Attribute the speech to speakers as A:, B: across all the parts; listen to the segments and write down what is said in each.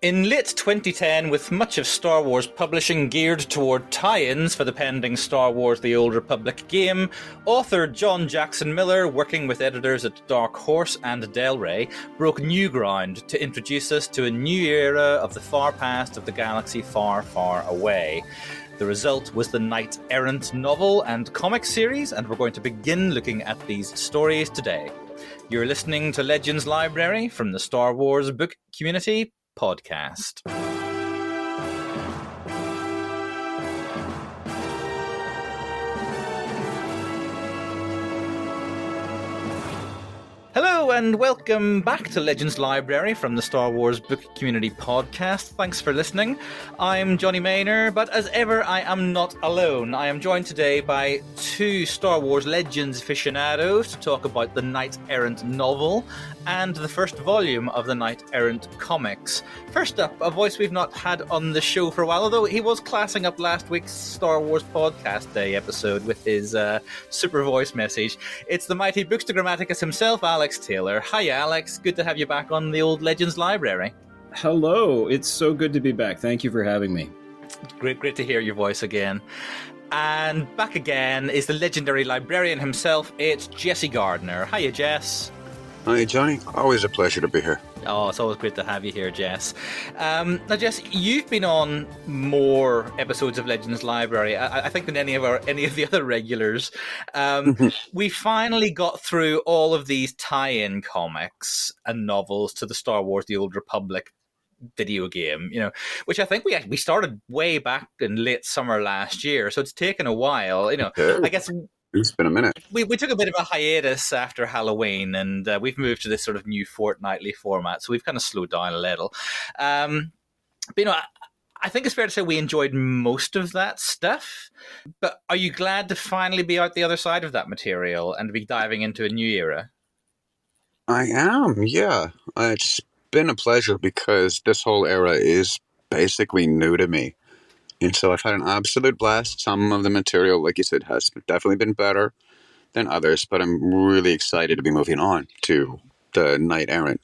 A: In late 2010, with much of Star Wars publishing geared toward tie ins for the pending Star Wars The Old Republic game, author John Jackson Miller, working with editors at Dark Horse and Del Rey, broke new ground to introduce us to a new era of the far past of the galaxy far, far away. The result was the Knight Errant novel and comic series, and we're going to begin looking at these stories today. You're listening to Legends Library from the Star Wars book community podcast. Hello and welcome back to Legends Library from the Star Wars Book Community Podcast. Thanks for listening. I'm Jonny Maynor, but as ever, I am not alone. I am joined today by two Star Wars Legends aficionados to talk about the Knight Errant novel and the first volume of the Knight Errant comics. First up, a voice we've not had on the show for a while, although he was classing up last week's Star Wars Podcast Day episode with his uh, super voice message. It's the mighty Bookster Grammaticus himself, Alex Taylor. Hi, Alex. Good to have you back on the old Legends Library.
B: Hello. It's so good to be back. Thank you for having me.
A: Great, great to hear your voice again. And back again is the legendary librarian himself. It's Jesse Gardner. Hiya, Jess.
C: Hi, Jonny. Always a pleasure to be here.
A: Oh, it's always great to have you here, Jess. Um, now, Jess, you've been on more episodes of Legends Library, I, I think, than any of our any of the other regulars. Um, we finally got through all of these tie-in comics and novels to the Star Wars: The Old Republic video game, you know, which I think we we started way back in late summer last year, so it's taken a while. You know,
C: Okay.
A: I guess
C: It's been a minute.
A: we, we took a bit of a hiatus after Halloween, and uh, we've moved to this sort of new fortnightly format. So we've kind of slowed down a little. Um, but you know, I, I think it's fair to say we enjoyed most of that stuff. But are you glad to finally be out the other side of that material and be diving into a new era?
C: I am, yeah. It's been a pleasure because this whole era is basically new to me. And so I've had an absolute blast. Some of the material, like you said, has definitely been better than others, but I'm really excited to be moving on to the Knight Errant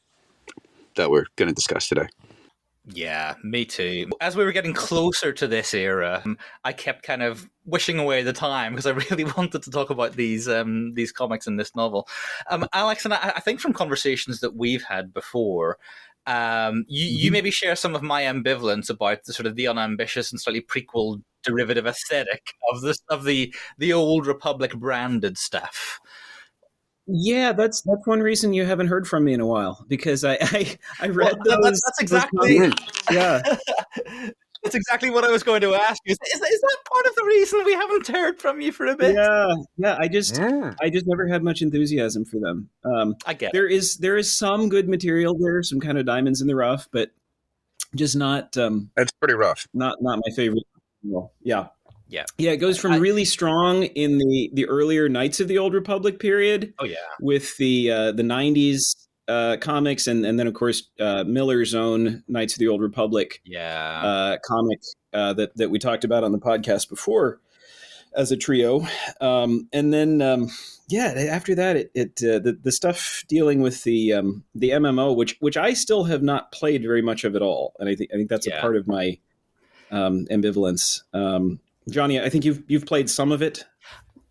C: that we're going to discuss today.
A: Yeah, me too. As we were getting closer to this era, um, I kept kind of wishing away the time because I really wanted to talk about these um, these comics and this novel. Um, Alex and I, I think from conversations that we've had before, um, you, you
B: Mhm.
A: maybe share some of my ambivalence about the sort of the unambitious and slightly prequel derivative aesthetic of this of the the old Republic branded stuff.
B: Yeah, that's that's one reason you haven't heard from me in a while because I I, I read
A: Well,
B: those.
A: that's, that's exactly
B: comics. Yeah,
A: that's exactly what I was going to ask you. Is, is, is that part of the reason we haven't heard from you for a bit?
B: yeah, yeah. I just
C: Yeah.
B: I just never had much enthusiasm for them. Um,
A: I get it.
B: there is there is some good material there, some kind of diamonds in the rough, but just not um,
C: It's pretty rough.
B: not not my favorite. Well, yeah,
A: Yeah.
B: yeah. It goes from
A: I-
B: really strong in the the earlier Knights of the Old Republic period
A: Oh yeah,
B: with the uh, the '90s uh, comics, and and then of course uh, Miller's own Knights of the Old Republic
A: yeah.
B: uh, comic uh, that that we talked about on the podcast before as a trio, um, and then um, yeah, after that it, it uh, the the stuff dealing with the um, the MMO, which which I still have not played very much of at all, and I think I think that's
A: Yeah.
B: a part of my um, ambivalence. Um, Jonny, I think you've you've played some of it.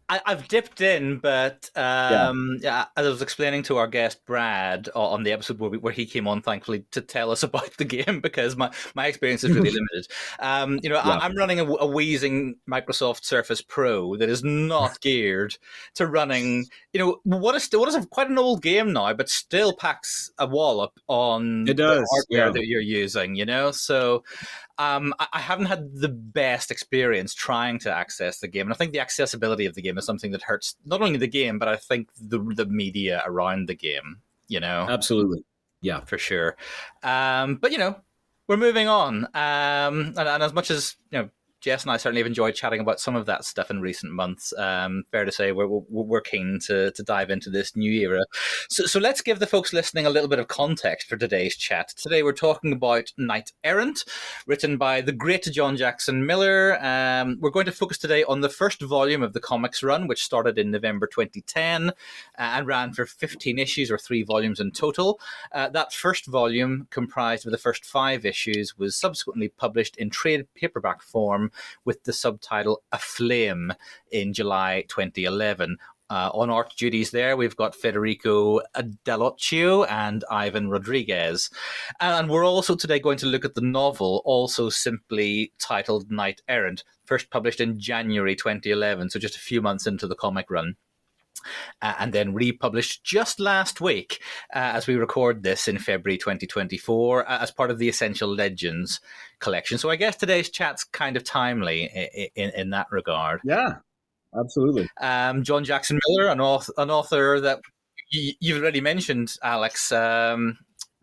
A: I, I've dipped in, but um, yeah. as I was explaining to our guest Brad on the episode where, we, where he came on, thankfully, to tell us about the game because my, my experience is really limited. Um, you know,
B: Yeah.
A: I, I'm running a, a wheezing Microsoft Surface Pro that is not geared to running. You know, what is what is a, quite an old game now, but still packs a wallop on
B: It does,
A: the hardware
B: yeah.
A: that you're using. You know, so um, I, I haven't had the best experience trying to access the game, and I think the accessibility of the game is something that hurts not only the game, but I think the the media around the game. You know,
B: Absolutely. Yeah.
A: for sure. Um, but you know, we're moving on, um, and, and as much as you know. Jess and I certainly have enjoyed chatting about some of that stuff in recent months. Um, fair to say, we're, we're keen to, to dive into this new era. So, so let's give the folks listening a little bit of context for today's chat. Today we're talking about Knight Errant, written by the great John Jackson Miller. Um, we're going to focus today on the first volume of the comics run, which started in November 2010 uh, and ran for 15 issues or three volumes in total. Uh, that first volume, comprised of the first five issues, was subsequently published in trade paperback form with the subtitle Aflame in July 2011. Uh, on art duties there, we've got Federico Dallocchio and Ivan Rodriguez. And we're also today going to look at the novel, also simply titled Knight Errant, first published in January 2011, so just a few months into the comic run uh, and then republished just last week uh, as we record this in February 2024 uh, as part of the Essential Legends collection. So I guess today's chat's kind of timely in, in, in that regard.
D: Yeah, absolutely.
A: Um, John Jackson Miller, an author, an author that y- you've already mentioned, Alex, um,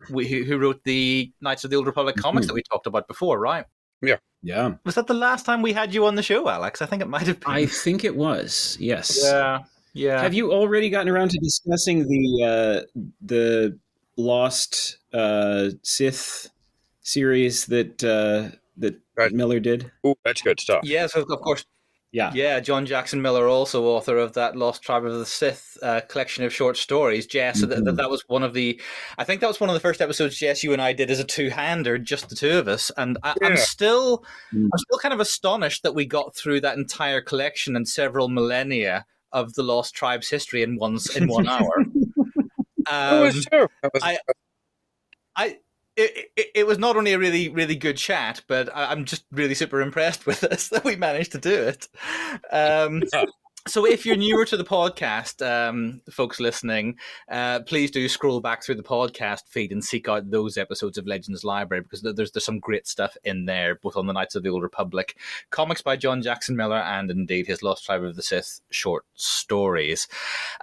A: we, who wrote the Knights of the Old Republic comics mm-hmm. that we talked about before, right?
C: Yeah.
D: Yeah.
A: Was that the last time we had you on the show, Alex? I think it might have been.
B: I think it was. Yes.
A: Yeah. Yeah.
D: Have you already gotten around to discussing the uh, the Lost uh, Sith series that uh, that right. Miller did?
C: Oh, that's good stuff.
A: Yes, of course.
D: Yeah,
A: yeah. John Jackson Miller, also author of that Lost Tribe of the Sith uh, collection of short stories. Jess, mm-hmm. that, that was one of the, I think that was one of the first episodes Jess, you and I did as a two-hander, just the two of us. And I, am still, mm. I'm still kind of astonished that we got through that entire collection in several millennia of the Lost Tribes history in one in one hour.
C: Um, was true. Was-
A: I, I it, it, it, was not only a really really good chat, but I, am just really super impressed with us that we managed to do it. Um, so if you're newer to the podcast, um, folks listening, uh, please do scroll back through the podcast feed and seek out those episodes of Legends Library because there's there's some great stuff in there, both on the Knights of the Old Republic, comics by John Jackson Miller, and indeed his Lost Tribe of the Sith short stories.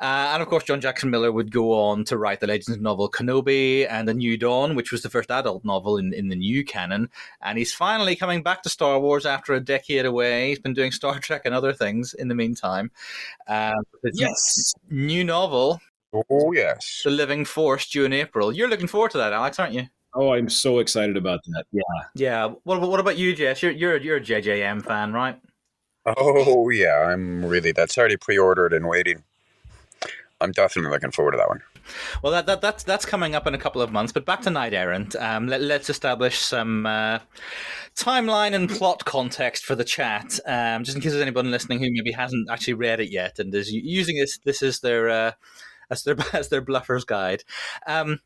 A: Uh, and of course, John Jackson Miller would go on to write the Legends novel Kenobi and A New Dawn, which was the first adult novel in, in the new canon. And he's finally coming back to Star Wars after a decade away. He's been doing Star Trek and other things in the meantime. Um,
D: yes,
A: new novel.
C: Oh yes,
A: The Living Force due in April. You're looking forward to that, Alex, aren't you?
D: Oh, I'm so excited about that. Yeah,
A: yeah. What What about you, Jess? You're you're you're a JJM fan, right?
C: Oh yeah, I'm really. That's already pre-ordered and waiting. I'm definitely looking forward to that one.
A: Well, that, that that's that's coming up in a couple of months. But back to Knight Errant. Um, let, us establish some uh, timeline and plot context for the chat, um, just in case there's anyone listening who maybe hasn't actually read it yet and is using this. This is their uh, as their as their bluffer's guide. Um,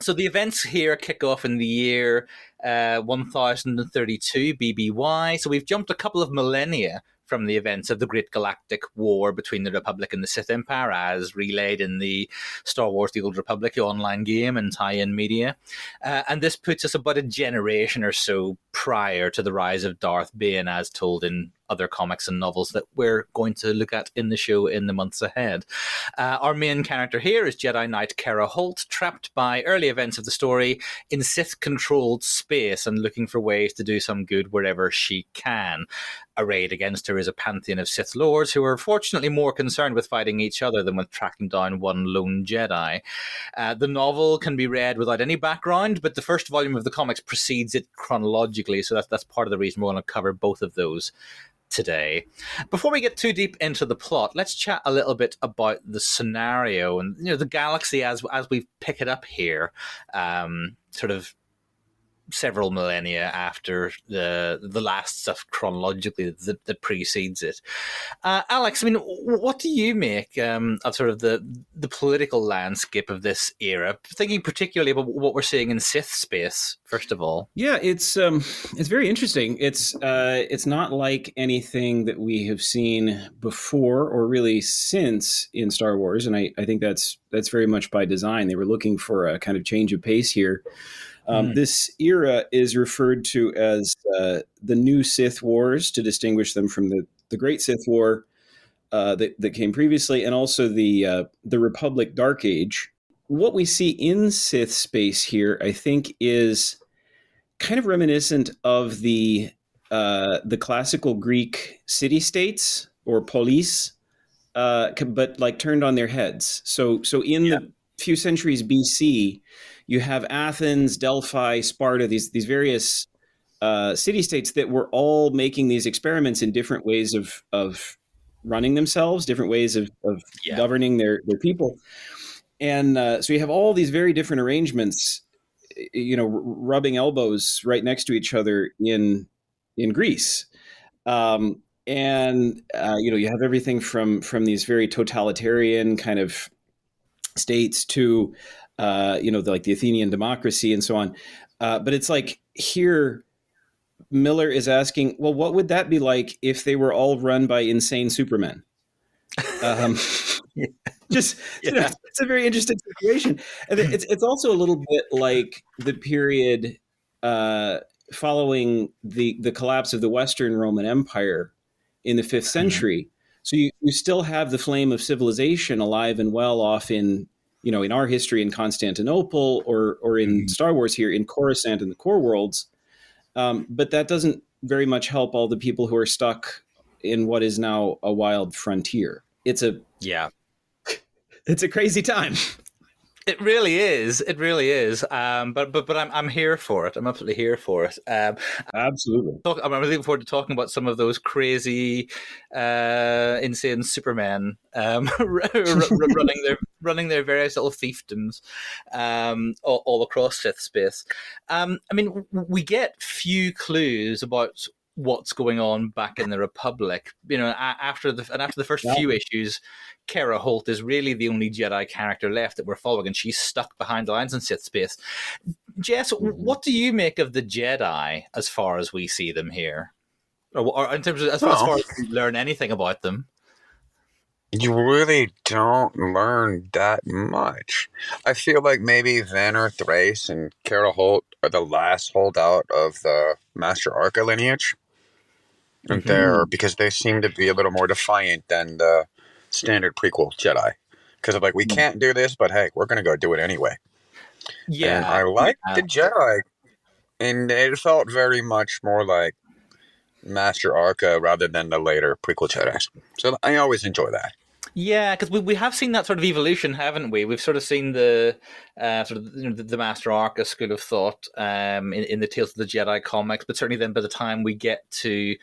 A: so the events here kick off in the year uh, 1032 BBY. So we've jumped a couple of millennia from the events of the Great Galactic War between the Republic and the Sith Empire, as relayed in the Star Wars The Old Republic online game and tie in media. Uh, and this puts us about a generation or so prior to the rise of Darth Bane, as told in other comics and novels that we're going to look at in the show in the months ahead. Uh, our main character here is Jedi Knight Kerra Holt, trapped by early events of the story in Sith controlled space and looking for ways to do some good wherever she can. Arrayed against her is a pantheon of Sith lords who are fortunately more concerned with fighting each other than with tracking down one lone Jedi. Uh, the novel can be read without any background, but the first volume of the comics precedes it chronologically, so that's, that's part of the reason we're going to cover both of those today. Before we get too deep into the plot, let's chat a little bit about the scenario and you know the galaxy as as we pick it up here. Um, sort of several millennia after the the last stuff chronologically that, that precedes it. Uh, Alex, I mean, what do you make um, of sort of the the political landscape of this era? Thinking particularly about what we're seeing in Sith space, first of all.
D: Yeah, it's um, it's very interesting. It's uh, it's not like anything that we have seen before or really since in Star Wars, and I, I think that's that's very much by design. They were looking for a kind of change of pace here. Um, mm. This era is referred to as uh, the New Sith Wars to distinguish them from the, the Great Sith War uh, that, that came previously, and also the uh, the Republic Dark Age. What we see in Sith space here, I think, is kind of reminiscent of the
B: uh, the classical Greek city states or polis, uh, but like turned on their heads. So, so in yeah. the few centuries BC, you have Athens, Delphi, Sparta, these these various uh, city states that were all making these experiments in different ways of of running themselves, different ways of, of yeah. governing their their people, and uh, so you have all these very different arrangements, you know, r- rubbing elbows right next to each other in in Greece. Um, and uh, you know you have everything from from these very totalitarian kind of states to uh, you know the, like the Athenian democracy and so on. Uh, but it's like here, Miller is asking, well, what would that be like if they were all run by insane supermen? Um, yeah. Just yeah. You know, it's a very interesting situation, and it's it's also a little bit like the period uh, following the the collapse of the Western Roman Empire in the 5th mm-hmm. century. Mm-hmm. So you, you still have the flame of civilization alive and well off in you know in our history in Constantinople or or in mm-hmm. Star Wars here in Coruscant and the core worlds, um, but that doesn't very much help all the people who are stuck in what is now a wild frontier. It's a
A: yeah,
B: it's a crazy time.
A: It really is. It really is. Um, but but but I'm I'm here for it. I'm absolutely here for it. Um,
B: absolutely.
A: Talk, I'm really looking forward to talking about some of those crazy, uh, insane supermen um, running their running their various little fiefdoms um, all, all, across Sith space. Um, I mean, we get few clues about what's going on back in the Republic. You know, after the and after the first yeah. few issues, Kerra Holt is really the only Jedi character left that we're following, and she's stuck behind the lines in Sith space. Jess, mm-hmm. what do you make of the Jedi as far as we see them here, or, or in terms of as well, as far as we learn anything about them?
C: You really don't learn that much. I feel like maybe Vannar Treece and Kerra Holt are the last holdout of the Master Arca lineage mm-hmm. there because they seem to be a little more defiant than the standard prequel Jedi. Because of like, we mm. can't do this, but hey, we're gonna go do it anyway. Yeah, and I like yeah. the Jedi, and it felt very much more like Master Arca rather than the later prequel Jedi. So I always enjoy that.
A: Yeah, because we, we have seen that sort of evolution, haven't we? We've sort of seen the uh, sort of you know, the, the, Master Arca school of thought um, in, in the Tales of the Jedi comics, but certainly then by the time we get to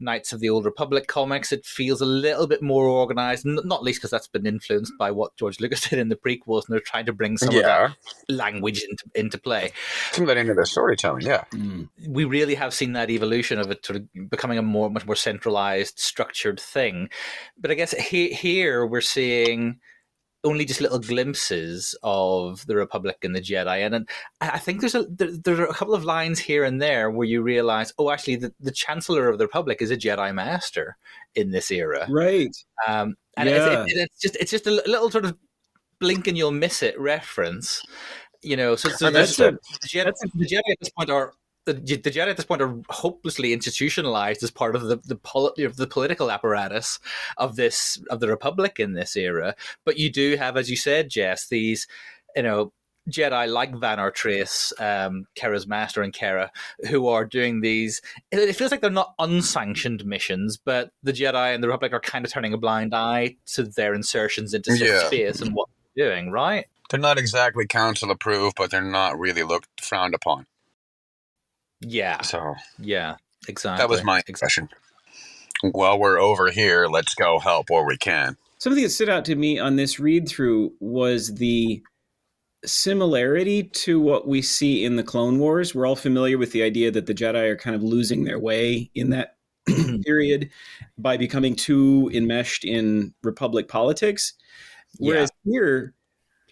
A: Knights of the Old Republic comics, it feels a little bit more organized. Not least because that's been influenced by what George Lucas did in the prequels, and they're trying to bring some yeah. of that language into into play.
C: Some of that into the storytelling, yeah.
A: Mm. We really have seen that evolution of it sort of becoming a more much more centralized, structured thing. But I guess he, here we're seeing only just little glimpses of the Republic and the Jedi, and, and I think there's a there, there, are a couple of lines here and there where you realize, oh, actually, the, the Chancellor of the Republic is a Jedi Master in this era,
B: right?
A: Um, and yeah. it's, it, it's just it's just a little sort of blink and you'll miss it reference, you know. So, so the, Jedi, the Jedi at this point are the, the Jedi at this point are hopelessly institutionalized as part of the the, poli- the political apparatus of this of the Republic in this era. But you do have, as you said, Jess, these you know Jedi like Vannar Treece, um, Kerra's master, and Kerra, who are doing these. It feels like they're not unsanctioned missions, but the Jedi and the Republic are kind of turning a blind eye to their insertions into yeah. space and what they're doing, right?
C: They're not exactly council approved, but they're not really looked frowned upon.
A: Yeah.
C: So
A: yeah, exactly.
C: That was my impression. While we're over here, let's go help where we can.
B: Something that stood out to me on this read through was the similarity to what we see in the Clone Wars. We're all familiar with the idea that the Jedi are kind of losing their way in that period by becoming too enmeshed in Republic politics. Whereas yeah. here,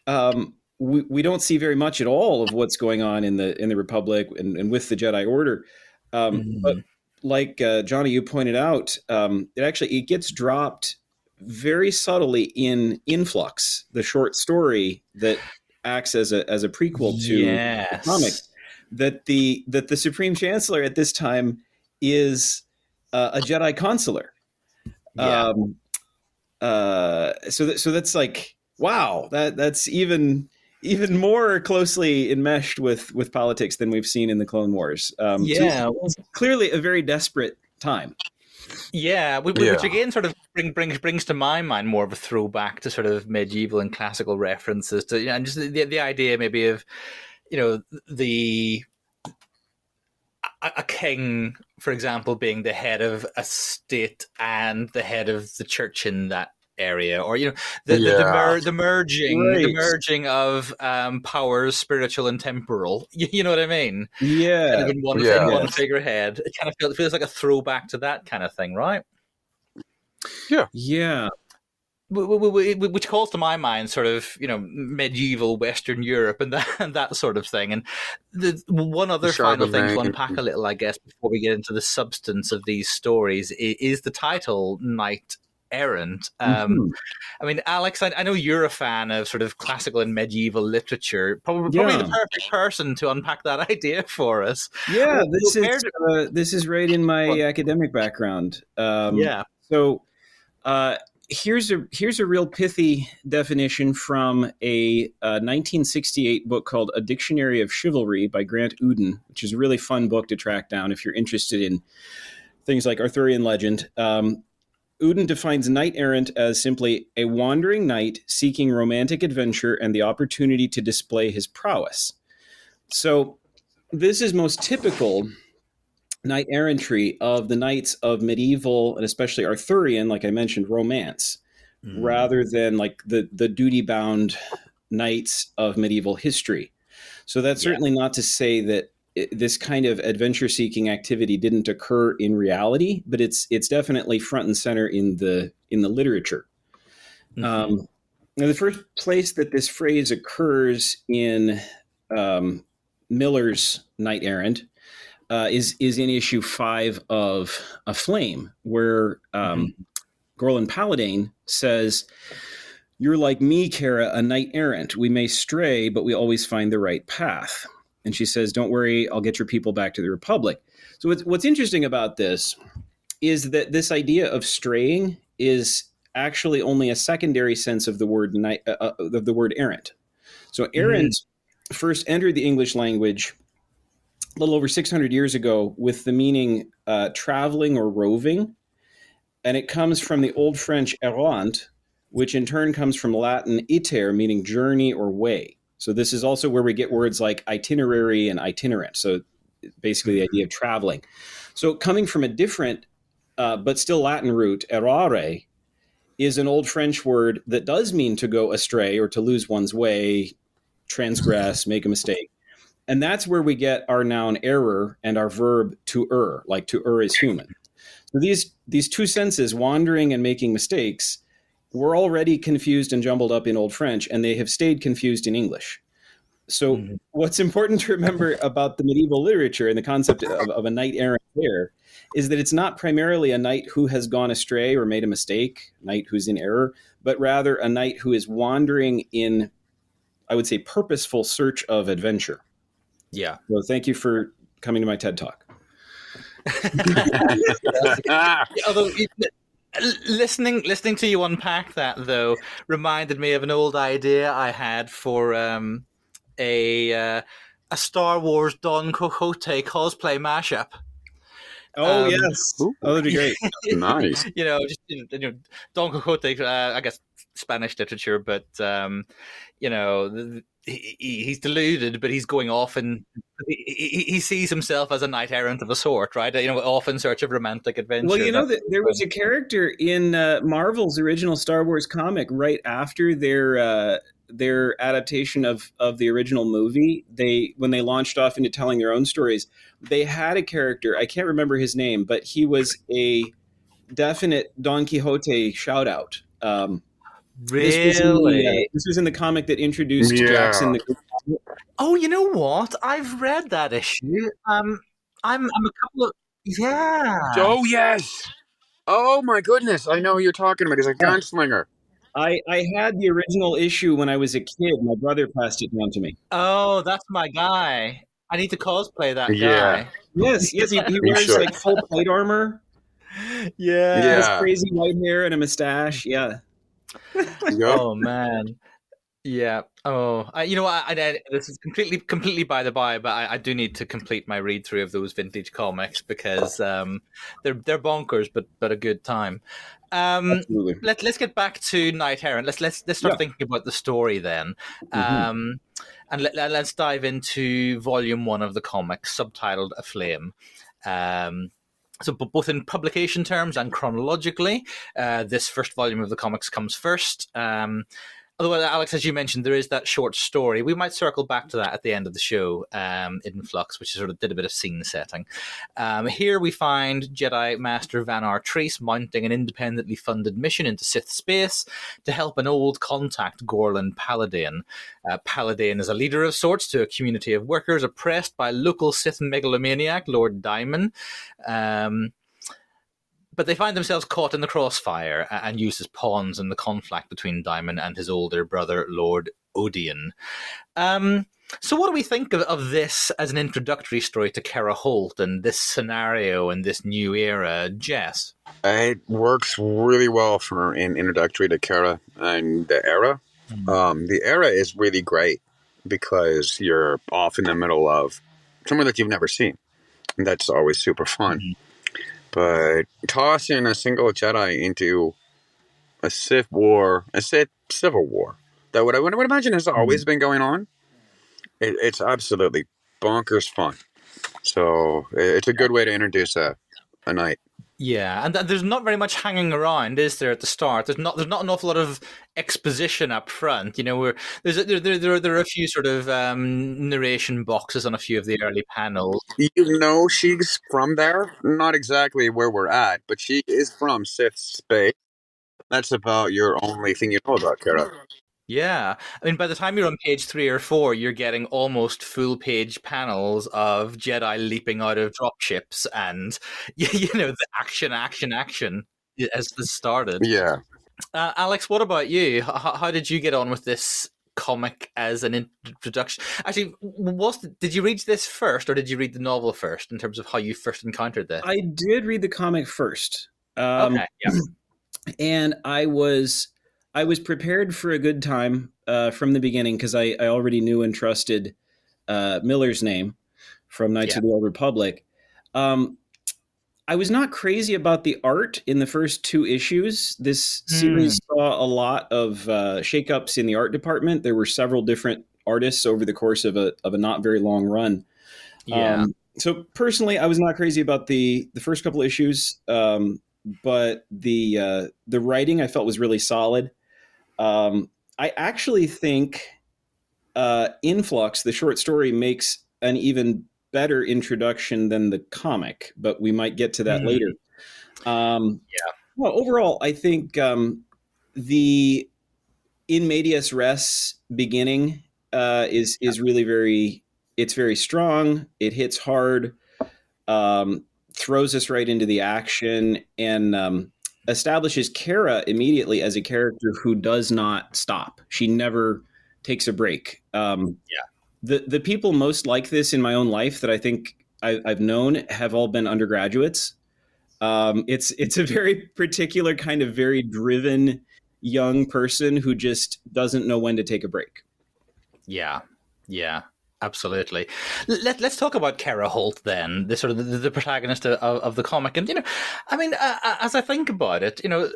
B: um, we, we don't see very much at all of what's going on in the in the Republic and, and with the Jedi Order. Um, mm-hmm. But like uh, Jonny, you pointed out, um, it actually it gets dropped very subtly in Influx, the short story that acts as a as a prequel to yes. the comic. That the that the Supreme Chancellor at this time is uh, a Jedi consular. Yeah. Um, uh, so that, so that's like wow that that's even even more closely enmeshed with with politics than we've seen in the Clone Wars. Um, so
A: Yeah,
B: it's clearly a very desperate time.
A: Yeah, which,
C: Yeah.
A: which again sort of bring, brings brings to my mind more of a throwback to sort of medieval and classical references to, you know, and just the the idea maybe of, you know, the a, a king, for example, being the head of a state and the head of the church in that area, or you know, the the, the, mer- the merging, the merging of um, powers, spiritual and temporal. You, you know what I mean? kind
B: Yeah,
A: of in one,
C: Yeah.
A: in one figurehead. It kind of feels, feels like a throwback to that kind of thing, right?
B: yeah,
A: w- Which calls to my mind sort of, you know, medieval Western Europe and that, and that sort of thing. And the one other final thing to
C: Charlemagne.
A: unpack a little, I guess, before we get into the substance of these stories is the title Knight Errant. Um,
B: Mhm.
A: I mean, Alex, I, I know you're a fan of sort of classical and medieval literature. Probably, probably
B: Yeah.
A: the perfect person to unpack that idea for us.
B: yeah.
A: Well,
B: This is uh, this is right in my
A: What?
B: academic background. Um,
A: yeah.
B: So uh, here's a here's a real pithy definition from a uh, 1968 book called A Dictionary of Chivalry by Grant Uden, which is a really fun book to track down if you're interested in things like Arthurian legend. Um, Uden defines knight errant as simply a wandering knight seeking romantic adventure and the opportunity to display his prowess. So this is most typical knight errantry of the knights of medieval and especially Arthurian, like I mentioned, romance,
A: Mm.
B: rather than like the the duty bound knights of medieval history. So that's
A: Yeah.
B: certainly not to say that this kind of adventure seeking activity didn't occur in reality, but it's it's definitely front and center in the in the literature.
A: Mhm.
B: Um, now, the first place that this phrase occurs in um, Miller's Knight Errant uh, is is in issue five of Aflame, where um, Gorlan Paladane says, "You're like me, Kerra, a knight errant. We may stray, but we always find the right path." And she says, "Don't worry, I'll get your people back to the Republic." So what's, what's interesting about this is that this idea of straying is actually only a secondary sense of the word uh, uh, of the word errant. So errant first entered the English language a little over 600 years ago with the meaning uh, traveling or roving. And it comes from the Old French errant, which in turn comes from Latin iter, meaning journey or way. So this is also where we get words like itinerary and itinerant. So basically the idea of traveling. So coming from a different uh, but still Latin root, errare, is an old French word that does mean to go astray or to lose one's way, transgress, make a mistake. And that's where we get our noun error and our verb to err, like to err is human. So these these two senses, wandering and making mistakes, were already confused and jumbled up in Old French, and they have stayed confused in English. So
A: Mhm.
B: what's important to remember about the medieval literature and the concept of, of a knight errant there is that it's not primarily a knight who has gone astray or made a mistake, knight who's in error, but rather a knight who is wandering in, I would say, purposeful search of adventure.
A: Yeah.
B: So thank you for coming to my TED talk.
A: Although it- listening listening to you unpack that though reminded me of an old idea I had for um, a uh, a Star Wars Don Quixote cosplay mashup.
B: Oh
A: Um,
B: yes,
C: Ooh.
B: oh that'd be great.
C: nice.
A: you know, just you know, Don Quixote. Uh, I guess Spanish literature, but um, you know, the, he, he- he's deluded, but he's going off and he, he, sees himself as a knight errant of a sort, right? You know, off in search of romantic adventure.
B: Well, you know that there was a character in uh, Marvel's original Star Wars comic right after their uh, their adaptation of of the original movie. They when they launched off into telling their own stories, they had a character. I can't remember his name, but he was a definite Don Quixote shout out. Um, this was in the,
A: really.
B: uh, this was in the comic that introduced
C: Yeah.
B: Jaxxon. The,
A: Oh, you know what? I've read that issue. Um, I'm I'm a couple of yeah.
C: Oh yes. Oh my goodness! I know who you're talking about. He's a gunslinger.
B: I I had the original issue when I was a kid. My brother passed it down to me.
A: Oh, that's my guy. I need to cosplay that
C: Yeah.
A: guy.
B: Yes, yes, he, he wears
C: should.
B: like full plate armor,
A: Yeah.
C: Yeah.
B: has crazy white hair and a mustache. Yeah,
C: Yep.
A: Oh man. Yeah. Oh, I, you know, I, I, this is completely, completely by the by, but I, I, do need to complete my read through of those vintage comics because um, they're they're bonkers, but but a good time. Um, Absolutely. Let Let's get back to Knight Errant. Let's let's let's start yeah. thinking about the story then, mm-hmm. um, and let, let, us dive into volume one of the comic, subtitled "Aflame." Um, so, both in publication terms and chronologically, uh, this first volume of the comics comes first. Um, Although, Alex, as you mentioned, there is that short story. We might circle back to that at the end of the show, um, Influx, which sort of did a bit of scene setting. Um, here we find Jedi Master Vannar Treece mounting an independently funded mission into Sith space to help an old contact, Gorlan Paladane. Uh, Paladane is a leader of sorts to a community of workers oppressed by local Sith megalomaniac, Lord Daiman. Um, but they find themselves caught in the crossfire and used as pawns in the conflict between Daiman and his older brother, Lord Odion. Um, so, what do we think of, of, this as an introductory story to Kerra Holt and this scenario and this new era, Jess?
C: It works really well for an introductory to Kerra and the era. Mm. Um, the era is really great because you're off in the middle of somewhere that you've never seen. And that's always super fun. Mm-hmm. But tossing a single Jedi into a Sith war, a Sith civil war, that what I would, imagine has always mm-hmm. been going on. It, it's absolutely bonkers fun. So it's a good way to introduce a, a knight.
A: Yeah, and there's not very much hanging around, is there? At the start, there's not there's not an awful lot of exposition up front. You know, where there's a, there, there there are a few sort of um, narration boxes on a few of the early panels.
C: You know, she's from there, not exactly where we're at, but she is from Sith space. That's about your only thing you know about Kerra.
A: Yeah. I mean, by the time you're on page three or four, you're getting almost full page panels of Jedi leaping out of dropships and, you know, the action, action, action as this started.
C: Yeah.
A: Uh, Alex, what about you? How, how did you get on with this comic as an introduction? Actually, was did you read this first or did you read the novel first in terms of how you first encountered this?
B: I did read the comic first. Um, okay. Yeah. And I was I was prepared for a good time uh, from the beginning because I, I already knew and trusted uh, Miller's name from Knights yeah. of the Old Republic. Um, I was not crazy about the art in the first two issues. This mm. series saw a lot of uh, shakeups in the art department. There were several different artists over the course of a of a not very long run.
A: Yeah. Um,
B: so personally, I was not crazy about the the first couple issues, um, but the uh, the writing I felt was really solid. Um, I actually think uh, Influx, the short story, makes an even better introduction than the comic, but we might get to that mm-hmm. later. Um,
A: yeah.
B: Well, overall, I think um, the in medias res beginning uh, is is really very it's very strong. It hits hard, um, throws us right into the action, and um, establishes Kerra immediately as a character who does not stop. She never takes a break. Um,
A: yeah.
B: The the people most like this in my own life that I think I, have known have all been undergraduates. Um, it's it's a very particular kind of very driven young person who just doesn't know when to take a break.
A: Yeah, yeah. Absolutely. Let, us talk about Kerra Holt then, the sort of the, the protagonist of, of, the comic. And, you know, I mean, uh, uh, as I think about it, you know,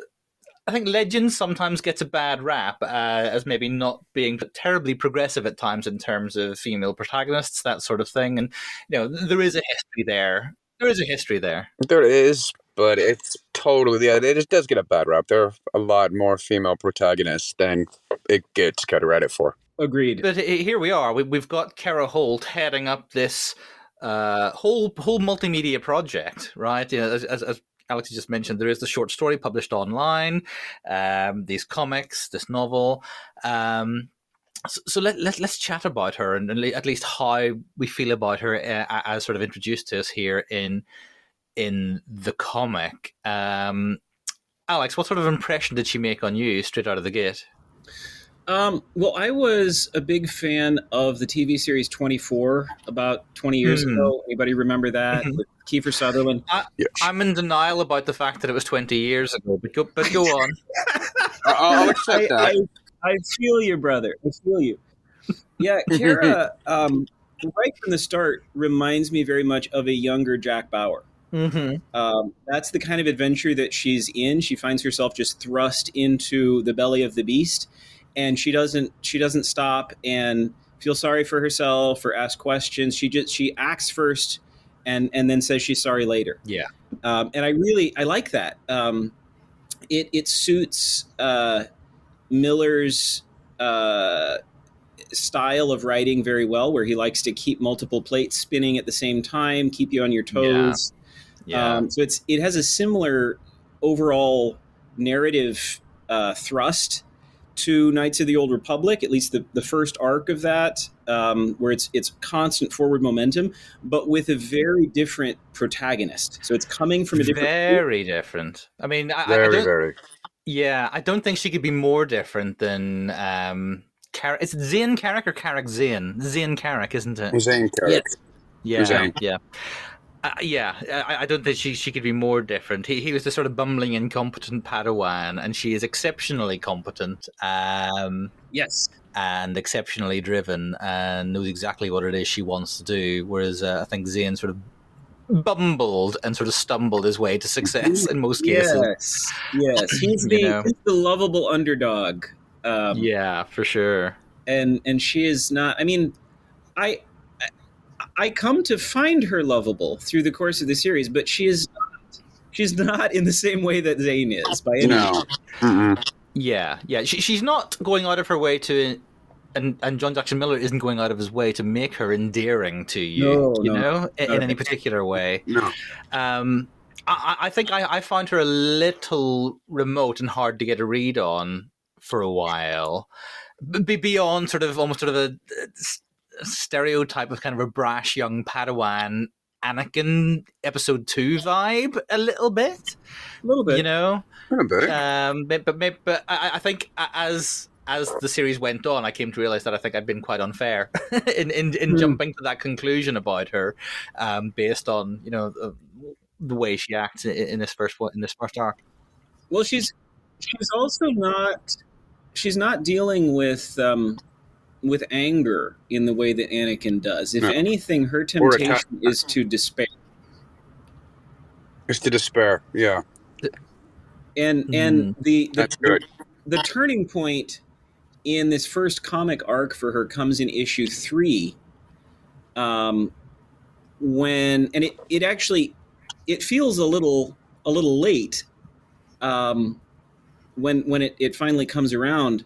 A: I think Legends sometimes gets a bad rap uh, as maybe not being terribly progressive at times in terms of female protagonists, that sort of thing. And, you know, there is a history there. There is a history there.
C: There is, but it's totally, yeah, it does get a bad rap. There are a lot more female protagonists than it gets credit for.
B: Agreed.
A: But here we are. We, have got Kerra Holt heading up this uh, whole whole multimedia project, right? You know, as, as, as, Alex just mentioned, there is the short story published online, um, these comics, this novel. Um, so, let, let, let's chat about her and at least how we feel about her uh, as sort of introduced to us here in in the comic. Um, Alex, what sort of impression did she make on you straight out of the gate?
B: Um, well, I was a big fan of the TV series 24 about 20 years mm. ago. Anybody remember that? Mm-hmm. With Kiefer Sutherland?
A: I, am in denial about the fact that it was 20 years ago, but go, but go on.
C: I'll accept that.
B: I, I feel you, brother. I feel you. Yeah, Kerra, um, right from the start, reminds me very much of a younger Jack Bauer.
A: Mm-hmm.
B: Um, that's the kind of adventure that she's in. She finds herself just thrust into the belly of the beast, and she doesn't she doesn't stop and feel sorry for herself or ask questions. She just she acts first, and and then says she's sorry later.
A: Yeah.
B: Um, and I really I like that. Um, it it suits uh, Miller's uh, style of writing very well, where he likes to keep multiple plates spinning at the same time, keep you on your toes.
A: Yeah.
B: Um, so it's it has a similar overall narrative uh, thrust to Knights of the Old Republic, at least the, the first arc of that, um, where it's it's constant forward momentum, but with a very different protagonist. So it's coming from a different.
A: very different. I mean, I, I
C: Very,
A: don't,
C: very.
A: yeah, I don't think she could be more different than um, Car- It's Zayne Carrick or Carrick Zayne? Zayne Carrick, isn't it?
C: Zayne Carrick.
A: Yeah,
C: Zayne.
A: yeah. Uh, yeah, I, I don't think she she could be more different. He he was the sort of bumbling, incompetent Padawan, and she is exceptionally competent um,
B: Yes.
A: and exceptionally driven, and knows exactly what it is she wants to do. Whereas uh, I think Zayne sort of bumbled and sort of stumbled his way to success in most cases.
B: Yes. Yes. He's
A: You
B: the
A: know.
B: he's the lovable underdog. Um,
A: Yeah, for sure.
B: and and she is not i mean i I- i come to find her lovable through the course of the series but she is not, she's not in the same way that zayne is by any
C: No. Mm-mm.
A: Yeah, yeah. She, she's not going out of her way to, and and John Jackson Miller isn't going out of his way to make her endearing to you.
B: No,
A: you
B: no.
A: know, in,
B: No.
A: in any particular way.
C: No.
A: Um, I, I I think I, I found her a little remote and hard to get a read on for a while, B- beyond sort of almost sort of a, s- stereotype of kind of a brash young Padawan. Anakin episode two vibe a little bit,
B: a little bit
A: you know.
C: A bit.
A: Um, but but, but, but I, I think as as the series went on, I came to realize that I think I'd been quite unfair in in, in
B: Hmm.
A: jumping to that conclusion about her, um, based on you know the, the way she acts in, in this first one in this first arc.
B: well she's she's also not she's not dealing with um with anger in the way that anakin does if
C: No.
B: anything her temptation
C: attack.
B: is to despair
C: It's to despair. Yeah.
B: and and the, the
C: That's good.
B: the turning point in this first comic arc for her comes in issue three um when and it it actually it feels a little a little late um when when it, it finally comes around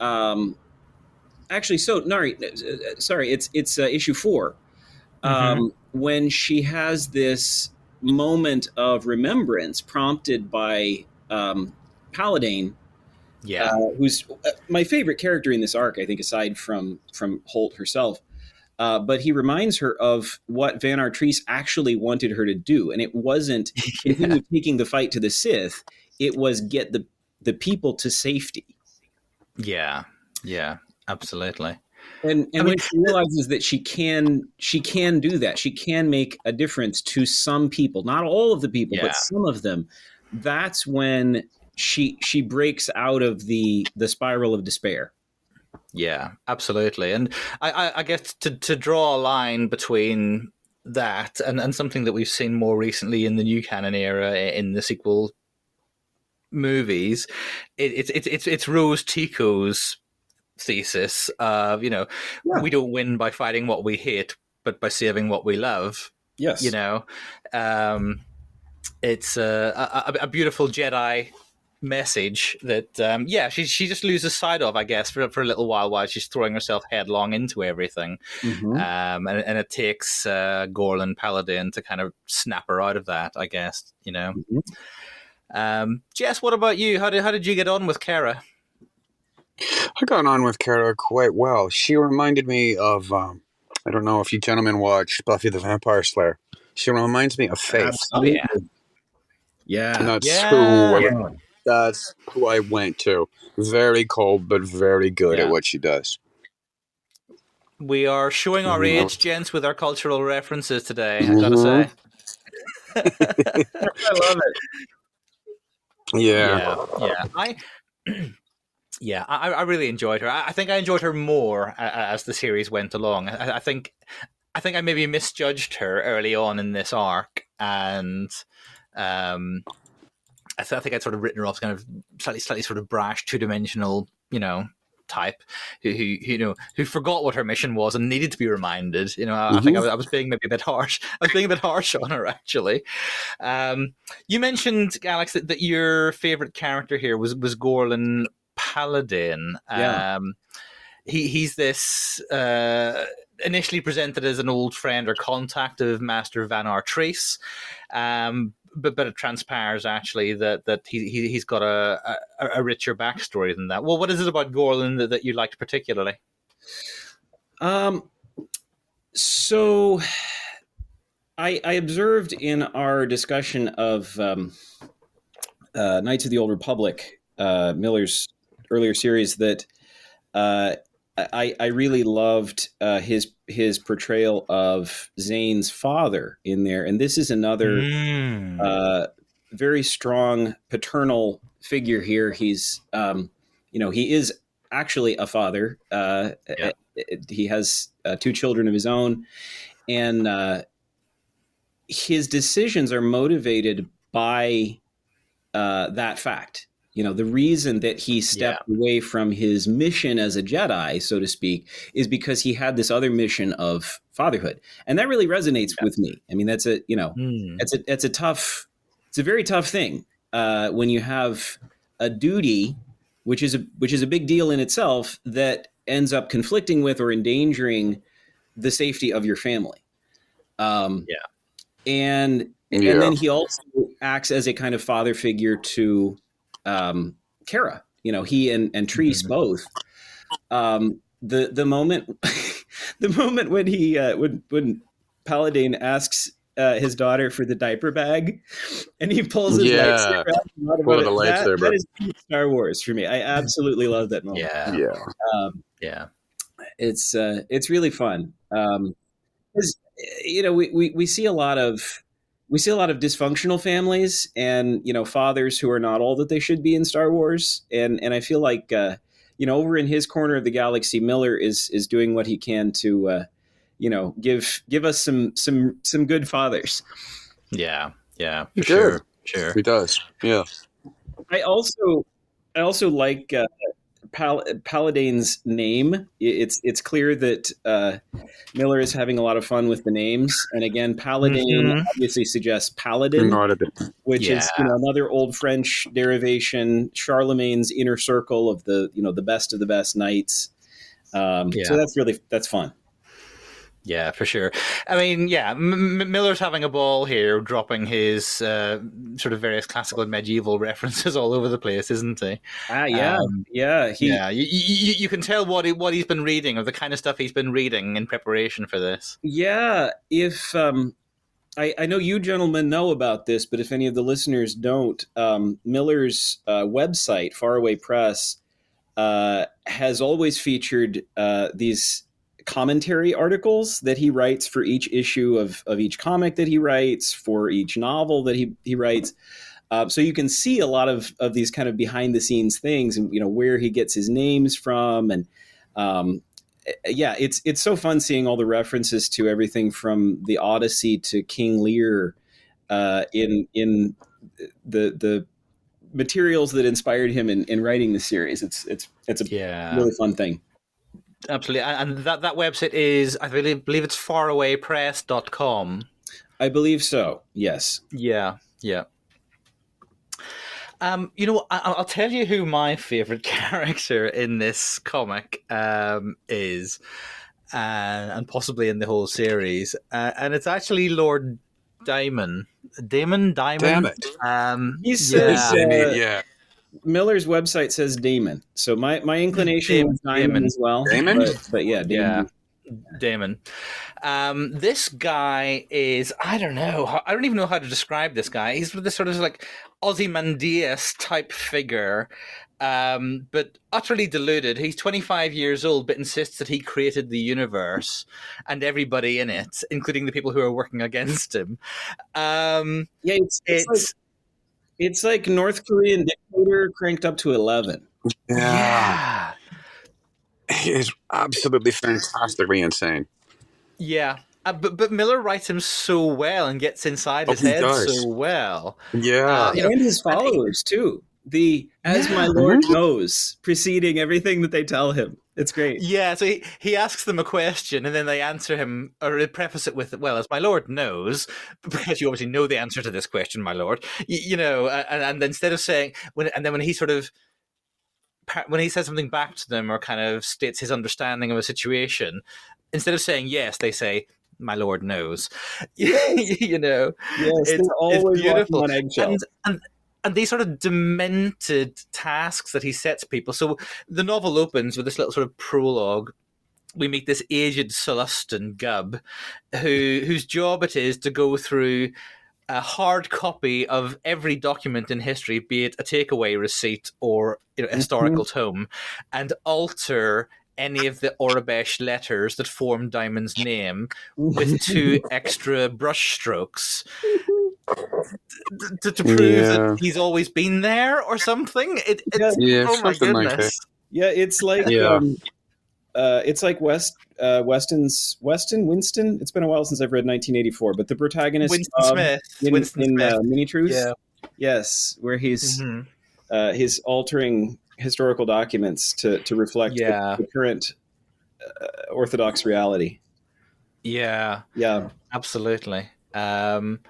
B: um actually so nari uh, sorry it's it's uh, issue 4 um when she has this moment of remembrance prompted by um paladane
A: Yeah,
B: uh, who's uh, my favorite character in this arc, I think, aside from from Holt herself. Uh, but he reminds her of what Vannar Treece actually wanted her to do, and it wasn't continue taking the fight to the Sith. It was get the the people to safety.
A: yeah, yeah, absolutely.
B: And and
A: I
B: when
A: mean-
B: she realizes that she can she can do that, she can make a difference to some people, not all of the people,
A: Yeah.
B: but some of them. That's when she she breaks out of the the spiral of despair.
A: Yeah, absolutely. And I, I, I guess to, to draw a line between that and, and something that we've seen more recently in the new canon era in the sequel movies, it, it's it's it's it's Rose Tico's thesis of you know
B: Yeah.
A: we don't win by fighting what we hate, but by saving what we love.
B: Yes,
A: You know, um, it's a, a, a beautiful Jedi message that um, yeah she she just loses sight of I guess for for a little while while she's throwing herself headlong into everything
B: Mhm.
A: um, and and it takes uh, Gorlan Paladane to kind of snap her out of that I guess you know
B: Mhm.
A: um, Jess what about you how did how did you get on with Kerra
C: I got on with Kerra quite well. She reminded me of, um, I don't know if you gentlemen watched Buffy the Vampire Slayer. She reminds me of Faith.
B: Absolutely.
A: Oh,
B: yeah.
C: And that's
A: Yeah.
C: who
B: Yeah.
C: that's who I went to. Very cold, but very good
A: Yeah.
C: at what she does.
A: we are showing our
C: Mhm.
A: age gents with our cultural references today I gotta
C: Mhm.
A: say
B: I love it.
C: Yeah.
A: yeah, yeah. I Yeah, I, I really enjoyed her. I, I think I enjoyed her more uh, as the series went along. I, I think, I think I maybe misjudged her early on in this arc, and um, I, th- think I'd sort of written her off as kind of slightly, slightly sort of brash, two dimensional, you know, type who, who, you know who forgot what her mission was and needed to be reminded. You know, I, I think I was, I was, being maybe a bit harsh. I was being a bit harsh on her actually. Um, you mentioned Alex that, that your favorite character here was was Gorlan Paladane.
B: Yeah.
A: Um, he he's this uh, initially presented as an old friend or contact of Master Vannar Treece, um, but but it transpires actually that that he, he has got a, a, a richer backstory than that. Well, what is it about Gorlan that, that you liked particularly?
B: Um, so I, I observed in our discussion of um, uh, Knights of the Old Republic, uh, Miller's earlier series, that uh, I, I really loved uh, his his portrayal of Zayne's father in there, and this is another
A: Mm.
B: uh, very strong paternal figure here. He's, um, you know, he is actually a father. Uh,
A: Yeah.
B: He has uh, two children of his own, and uh, his decisions are motivated by uh, that fact. You know, the reason that he stepped away from his mission as a Jedi, so to speak, is because he had this other mission of fatherhood, and that really resonates with me. I mean, that's a you know,
A: Mm.
B: it's a it's a tough it's a very tough thing uh, when you have a duty which is a which is a big deal in itself that ends up conflicting with or endangering the safety of your family um,
A: Yeah.
B: and
C: Yeah.
B: and then he also acts as a kind of father figure to um, Kerra you know he and and Treece
A: Mhm.
B: both um, the the moment the moment when he uh, when when Paladane asks uh, his daughter for the diaper bag, and he pulls his
C: Yeah.
B: lightsaber out. and
C: Pull the
B: it. That-
C: lightsaber.
B: that is peak Star Wars for me. I absolutely love that moment.
A: Yeah,
C: yeah.
B: Um,
A: yeah,
B: it's uh, it's really fun. Um, 'cause, you know, we, we we see a lot of we see a lot of dysfunctional families, and you know, fathers who are not all that they should be in Star Wars. And and I feel like uh, you know, over in his corner of the galaxy, Miller is is doing what he can to uh, you know give give us some some some good fathers.
A: yeah, yeah, for
C: Good.
A: sure, sure.
C: He does. Yeah.
B: I also I also like uh, Pal- Paladane's name. It's it's clear that uh, Miller is having a lot of fun with the names, and again, Paladane
A: Mhm.
B: obviously suggests paladin,
C: Not a bit.
B: which is you know another old French derivation, Charlemagne's inner circle of the you know the best of the best knights. Um,
A: Yeah.
B: So that's really that's fun.
A: Yeah, for sure. I mean, yeah, M- Miller's having a ball here, dropping his uh, sort of various classical and medieval references all over the place, isn't he?
B: Ah, yeah,
A: Um,
B: yeah. He,
A: yeah, you, you, you can tell what he, what he's been reading or the kind of stuff he's been reading in preparation for this.
B: Yeah, if um, I, I know you gentlemen know about this, but if any of the listeners don't, um, Miller's uh, website, Faraway Press, uh, has always featured uh, these commentary articles that he writes for each issue of, of each comic that he writes, for each novel that he, he writes. Uh, so you can see a lot of, of these kind of behind the scenes things and you know where he gets his names from and um, yeah, it's it's so fun seeing all the references to everything from the Odyssey to King Lear uh, in in the the materials that inspired him in, in writing the series. It's it's it's a
A: Yeah,
B: really fun thing.
A: Absolutely. And and that, that website is, I believe, believe it's farawaypress.com.
B: I believe so. Yes.
A: Yeah, yeah. Um, you know, I, I'll tell you who my favorite character in this comic um, is, uh, and possibly in the whole series, uh, and it's actually Lord Daiman. Daiman, Daiman.
C: Damn it.
A: Um,
B: He
A: yeah.
B: says,
C: They need- yeah.
B: Miller's website says Daiman, so my, my inclination
A: Daiman-
B: was Daiman
A: Daiman.
B: as well.
C: Daiman?
B: but, but yeah, Daiman.
A: Yeah. Daiman. Um, this guy is, I don't know, I don't even know how to describe this guy. He's this sort of like Ozymandias type figure, um, but utterly deluded. He's 25 years old, but insists that he created the universe and everybody in it, including the people who are working against him. Um,
B: Yeah, it's, it's,
A: it's.
B: like, it's like North Korean dictator cranked up to eleven.
C: Yeah. He is absolutely fantastically insane.
A: Yeah. Uh, but but Miller writes him so well and gets inside
C: Oh,
A: his
C: he
A: head
C: does.
A: so well.
C: Yeah.
A: Uh, you know,
B: and his
A: I think-
B: followers too. The as my lord knows, preceding everything that they tell him. It's great.
A: Yeah, so he, he asks them a question and then they answer him or they preface it with, "Well, as my lord knows, because you obviously know the answer to this question, my lord." You, you know, and, and instead of saying when, and then when he sort of pa- when he says something back to them or kind of states his understanding of a situation, instead of saying yes, they say, "My lord knows." you know,
B: Yes,
A: It's-
B: they're
A: it's beautiful.
B: on eggshells.
A: and and and these sort of demented tasks that he sets people. So the novel opens with this little sort of prologue. We meet this aged Sullustan Gubb, who whose job it is to go through a hard copy of every document in history, be it a takeaway receipt or you know, a mm-hmm. historical tome, and alter any of the Aurebesh letters that form Daiman's name with two extra brush strokes mm-hmm. To, to prove
C: Yeah.
A: that he's always been there or something. It, it's,
C: Yeah,
A: oh my
C: something like
A: goodness.
B: Yeah, it's like
C: Yeah.
B: um, uh, it's like West uh, Weston's Weston Winston. It's been a while since I've read 1984, but the protagonist
A: Winston
B: of-
A: Smith.
B: in,
A: Winston
B: in
A: Smith.
B: uh, Mini Truths.
A: Yeah.
B: Yes, where he's
A: Mhm.
B: uh, he's altering historical documents to to reflect the-
A: Yeah.
B: the, current uh, Orthodox reality.
A: Yeah.
B: Yeah,
A: Absolutely. Um,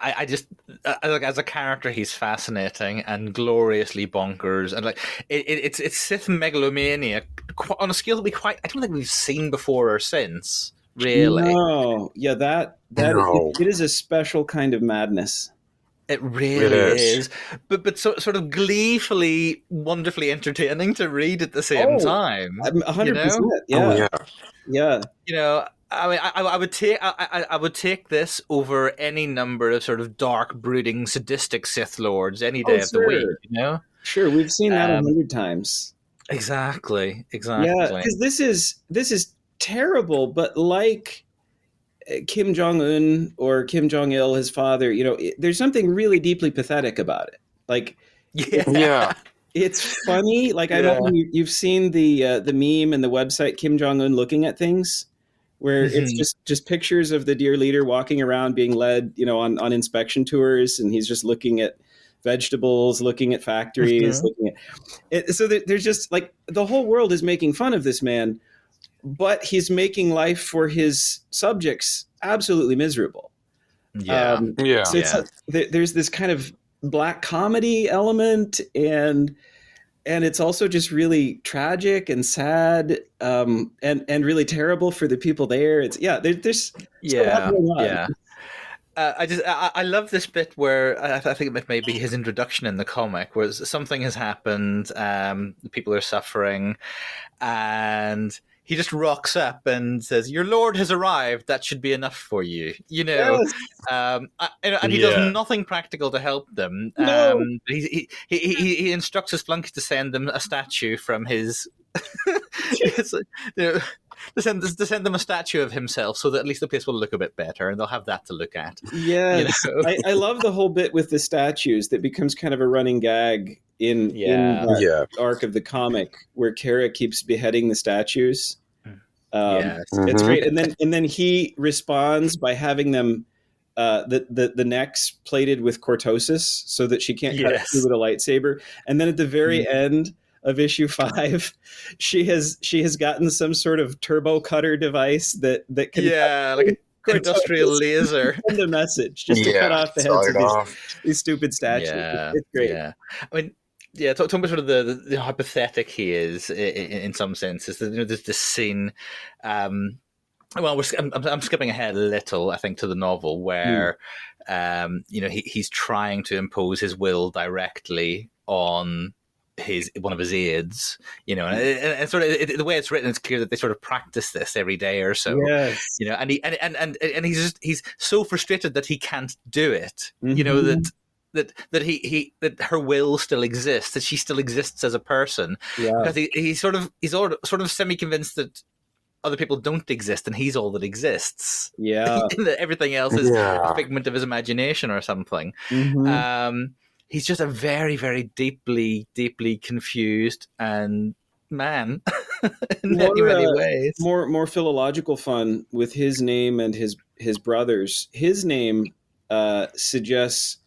A: I, I just uh, like as a character, he's fascinating and gloriously bonkers, and like it, it, it's it's Sith megalomania qu- on a scale that we quite I don't think we've seen before or since. Really,
B: No, yeah, that that
C: No.
B: it- it is a special kind of madness.
A: it really
C: It is.
A: is. But but so, sort of gleefully, wonderfully entertaining to read at the same
B: Oh,
A: time.
B: A hundred
A: know?
B: percent.
C: Oh,
B: Yeah,
C: yeah.
B: yeah.
A: you know i mean i, I would take I, I I would take this over any number of sort of dark brooding sadistic sith lords any day
B: Oh,
A: of the week
B: sure.
A: you know
B: Sure, we've seen that a
A: Um,
B: hundred times.
A: exactly exactly
B: Yeah, because this is this is terrible, but like uh, Kim Jong Un or Kim Jong Il, his father, you know, it, there's something really deeply pathetic about it. Like
A: yeah
C: Yeah.
B: it's funny. Like I
A: Yeah.
B: don't know, you, you've seen the uh, the meme and the website Kim Jong Un looking at things, where it's
A: Mhm.
B: just just pictures of the dear leader walking around being led, you know, on on inspection tours, and he's just looking at vegetables, looking at factories,
A: Mhm.
B: looking at. It, so there's just like the whole world is making fun of this man, but he's making life for his subjects absolutely miserable.
A: yeah
B: Um,
C: Yeah.
B: so it's
A: Yeah.
B: there, there's this kind of black comedy element and and it's also just really tragic and sad um and and really terrible for the people there. It's yeah there, there's
A: yeah yeah. Uh, I just I, I love this bit where I, I think it may be his introduction in the comic, where something has happened, um, the people are suffering, and he just rocks up and says, "Your lord has arrived. That should be enough for you." You know,
B: Yes.
A: um, and, and he
C: Yeah.
A: does nothing practical to help them.
B: No.
A: Um, he, he, he, he, he instructs his flunky to send them a statue from his. It's, you know, to send, to send them a statue of himself so that at least the place will look a bit better and they'll have that to look at.
B: Yeah,
A: You know?
B: I, I love the whole bit with the statues that becomes kind of a running gag in
A: Yeah.
B: in that
C: Yeah.
B: arc of the comic where Kerra keeps beheading the statues um,
A: yes.
B: It's
C: Mhm.
B: great, and then and then he responds by having them uh, the the the necks plated with cortosis so that she can't cut it through with a lightsaber. And then at the very end of issue five, she has she has gotten some sort of turbo cutter device that that can
A: Yeah, like an
B: cut
A: industrial laser.
B: send a message just to cut off the heads of these, these stupid statues.
A: Yeah,
B: It's great.
A: Yeah, I mean, yeah. Talk, talk about sort of the, the, the how pathetic he is in, in some senses. You know, there's this scene. Um, well, we're, I'm, I'm I'm skipping ahead a little, I think, to the novel where, um, you know, he, he's trying to impose his will directly on his one of his aides. You know, and, and, and sort of it, the way it's written, it's clear that they sort of practice this every day or so
B: Yes.
A: you know and he and and and, and he's just he's so frustrated that he can't do it you know that that that he he that her will still exists that she still exists as a person
B: Yeah.
A: because he, he's sort of he's sort of, sort of semi convinced that other people don't exist and he's all that exists
B: Yeah.
A: that everything else is
C: Yeah.
A: a figment of his imagination or something
B: Mhm.
A: um he's just a very, very deeply, deeply confused and man in
B: More,
A: many, many
B: uh,
A: ways.
B: more more philological fun with his name and his his brothers. His name uh, suggests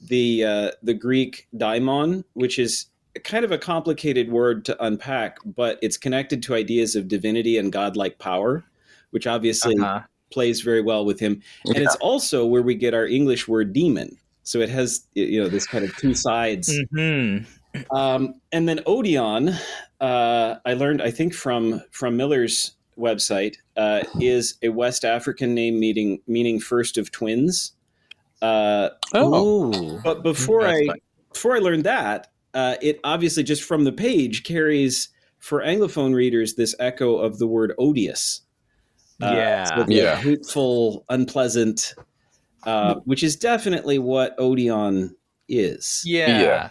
B: the uh, the Greek daimon, which is kind of a complicated word to unpack, but it's connected to ideas of divinity and godlike power, which obviously
A: Uh-huh.
B: plays very well with him. And it's also where we get our English word demon. So it has you know this kind of two sides.
A: Mhm.
B: Um, and then Odion, uh, I learned, I think from from Miller's website, uh, is a West African name meaning meaning first of twins. Uh,
C: Oh,
B: but before I
A: Interesting.
B: before I learned that, uh, it obviously just from the page carries for Anglophone readers this echo of the word odious. Uh,
A: Yeah.
B: so the
C: Yeah.
B: hateful, unpleasant, uh, which is definitely what Odion is.
A: yeah.
C: Yeah.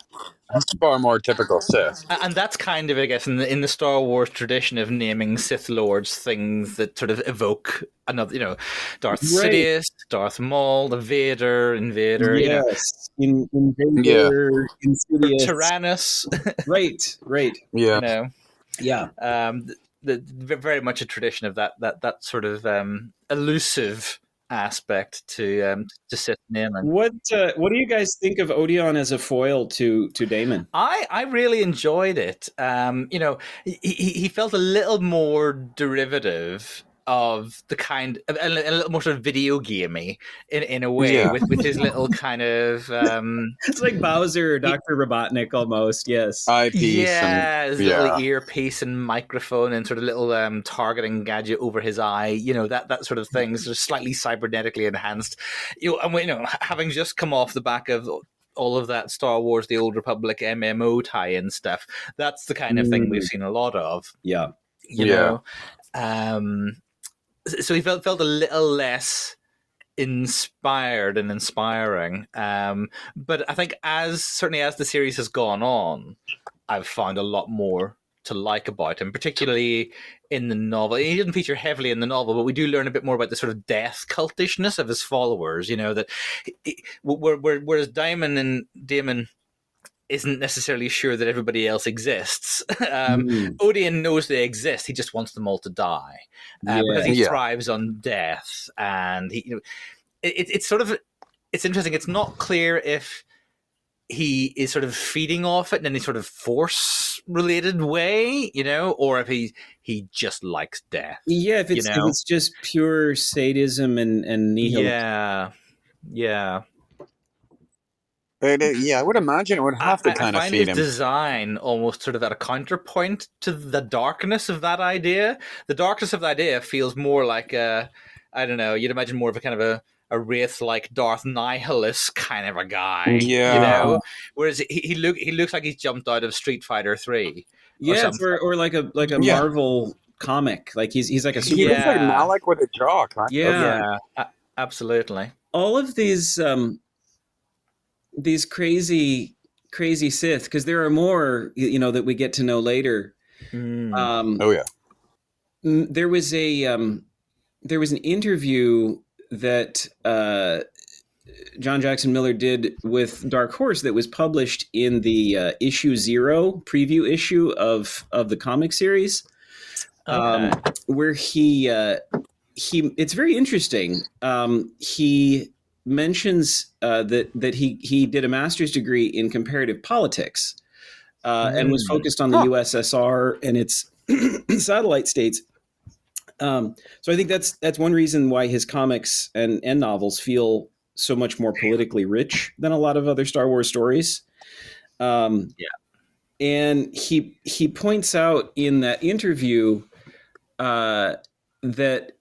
C: that's far more typical Sith.
A: And that's kind of, I guess, in the in the Star Wars tradition of naming Sith lords things that sort of evoke another, you know, Darth
B: Right.
A: Sidious, Darth Maul, the Vader, Invader, you know,
B: yes, in Invader, Insidious,
A: Tyrannus,
B: right, right,
C: Yeah.
A: you know,
B: yeah,
A: um, the, the, very much a tradition of that that that sort of um, elusive aspect to um, to Sith naming.
B: What uh, what do you guys think of Odion as a foil to to Daiman?
A: I, I really enjoyed it. Um, you know, he he felt a little more derivative of the kind, a, a little more sort of video gamey in, in a way,
C: Yeah.
A: with, with his little kind of um,
B: It's like Bowser or Doctor Robotnik almost. Yes.
C: Eyepiece
A: yeah,
C: and
A: his
C: yeah.
A: little earpiece and microphone and sort of little um, targeting gadget over his eye. You know that that sort of thing, sort of slightly cybernetically enhanced. You know, and you know, having just come off the back of all of that Star Wars: The Old Republic MMO tie-in stuff, that's the kind of thing we've
B: Mm.
A: seen a lot of.
B: yeah.
A: You
C: Yeah.
A: know, um, so he felt felt a little less inspired and inspiring. Um, but I think as certainly as the series has gone on, I've found a lot more to like about him, particularly in the novel. He didn't feature heavily in the novel, but we do learn a bit more about the sort of death cultishness of his followers. You know that he- he- where- where- whereas Daiman and Daiman isn't necessarily sure that everybody else exists. um,
B: Mm,
A: Odion knows they exist. He just wants them all to die uh,
B: yeah.
A: because he
C: Yeah.
A: thrives on death, and he. You know, it, it- it's sort of it's interesting. It's not clear if he is sort of feeding off it in any sort of force related way, you know, or if he he just likes death.
B: Yeah, if it's,
A: you know?
B: if it's just pure sadism and and nihil.
A: Yeah, yeah.
C: It- it- yeah, I would imagine it would have
A: I,
C: to kind
A: I
C: of
A: find
C: feed
A: his
C: him.
A: design almost sort of at a counterpoint to the darkness of that idea. The darkness of the idea feels more like a, I don't know, you'd imagine more of a kind of a, a wraith like Darth Nihilus kind of a guy.
C: Yeah.
A: You know? Whereas he, he look he looks like he's jumped out of Street Fighter Three.
B: Yeah,
A: something.
B: or, or like a like a
C: Yeah.
B: Marvel comic. Like he's he's like a
C: He
B: super.
C: looks like
A: Yeah.
C: Malak with a jaw. Kind of.
B: Yeah.
A: a- absolutely.
B: all of these um these crazy crazy Sith because there are more you know that we get to know later.
A: Mm.
B: Um,
C: Oh yeah.
B: There was a um, there was an interview that uh, John Jackson Miller did with Dark Horse that was published in the uh, issue zero preview issue of of the comic series, um, where he uh, he it's very interesting. Um, he mentions uh, that that he he did a master's degree in comparative politics. Uh, and was
A: Mm.
B: focused on the
C: Huh.
B: USSR and its satellite states. Um, so I think that's that's one reason why his comics and, and novels feel so much more politically rich than a lot of other Star Wars stories. Um,
A: Yeah.
B: and he he points out in that interview uh, that,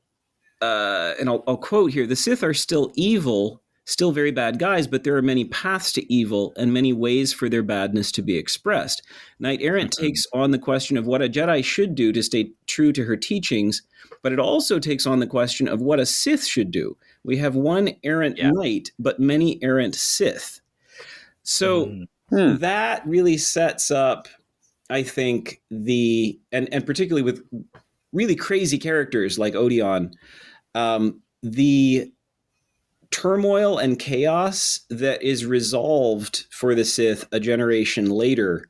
B: uh, and I'll, I'll quote here: "The Sith are still evil." Still very bad guys, but there are many paths to evil and many ways for their badness to be expressed. Knight Errant
A: Mhm.
B: takes on the question of what a Jedi should do to stay true to her teachings, but it also takes on the question of what a Sith should do. We have one errant
A: Yeah.
B: knight, but many errant Sith. So
A: Mm.
C: Hmm.
B: that really sets up, I think, the and and particularly with really crazy characters like Odion, um, the turmoil and chaos that is resolved for the Sith a generation later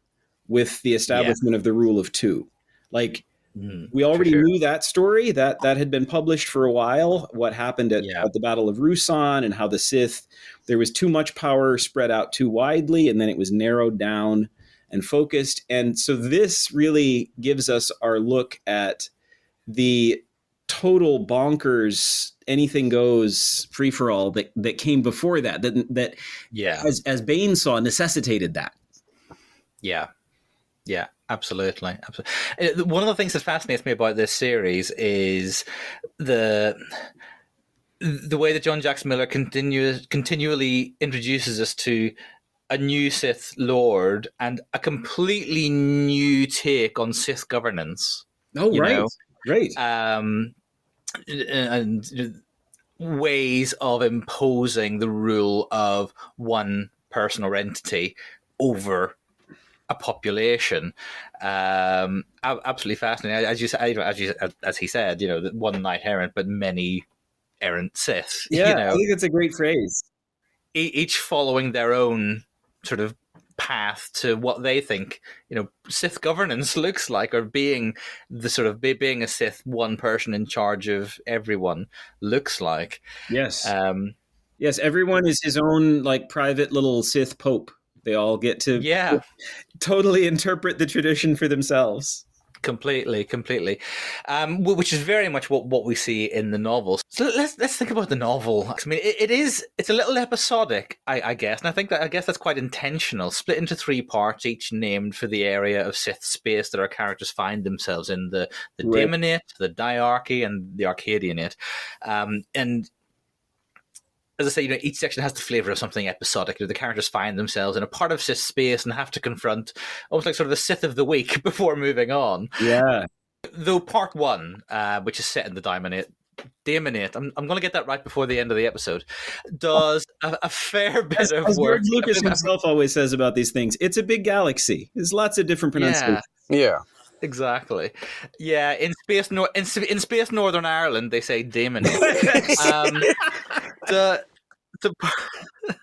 B: with the establishment yeah. of the rule of two. Like mm, we already sure. knew that story that that had been published for a while. What happened at, yeah. at the Battle of Ruusan and how the Sith there was too much power spread out too widely, and then it was narrowed down and focused. And so this really gives us our look at the total bonkers anything goes free for all that that came before that that that
A: yeah
B: as as Bane saw necessitated that
A: yeah yeah absolutely absolutely one of the things that fascinates me about this series is the the way that John Jacks Miller continues continually introduces us to a new Sith Lord and a completely new take on Sith governance.
B: Oh, right, know? great. Um,
A: and ways of imposing the rule of one person or entity over a population. Um, absolutely fascinating. As you said, as you as he said, you know, one knight errant, but many errant Sith.
B: Yeah,
A: you know,
B: I think that's a great phrase.
A: Each following their own sort of path to what they think you know Sith governance looks like, or being the sort of being a Sith one person in charge of everyone looks like.
B: Yes, um, yes, everyone is his own like private little Sith pope. They all get to
A: yeah
B: totally interpret the tradition for themselves
A: completely, completely. Um, which is very much what, what we see in the novels. So let's let's think about the novel. I mean, it, it is it's a little episodic, I, I, guess, and I think that I guess that's quite intentional. Split into three parts, each named for the area of Sith space that our characters find themselves in: the the right. Daimanate, the Diarchy, and the Arcadianate. Um, and as I say, you know, each section has the flavor of something episodic. You know, the characters find themselves in a part of Sith space and have to confront almost like sort of the Sith of the week before moving on.
B: Yeah.
A: Though part one, uh, which is set in the Daimanate, Daimanate, I'm, I'm going to get that right before the end of the episode, does a, a fair bit as, of
B: as
A: work.
B: George Lucas himself always says about these things, it's a big galaxy. There's lots of different pronunciations.
C: Yeah. yeah.
A: Exactly. Yeah, in space, nor- in, in space, Northern Ireland, they say Damon. um, the the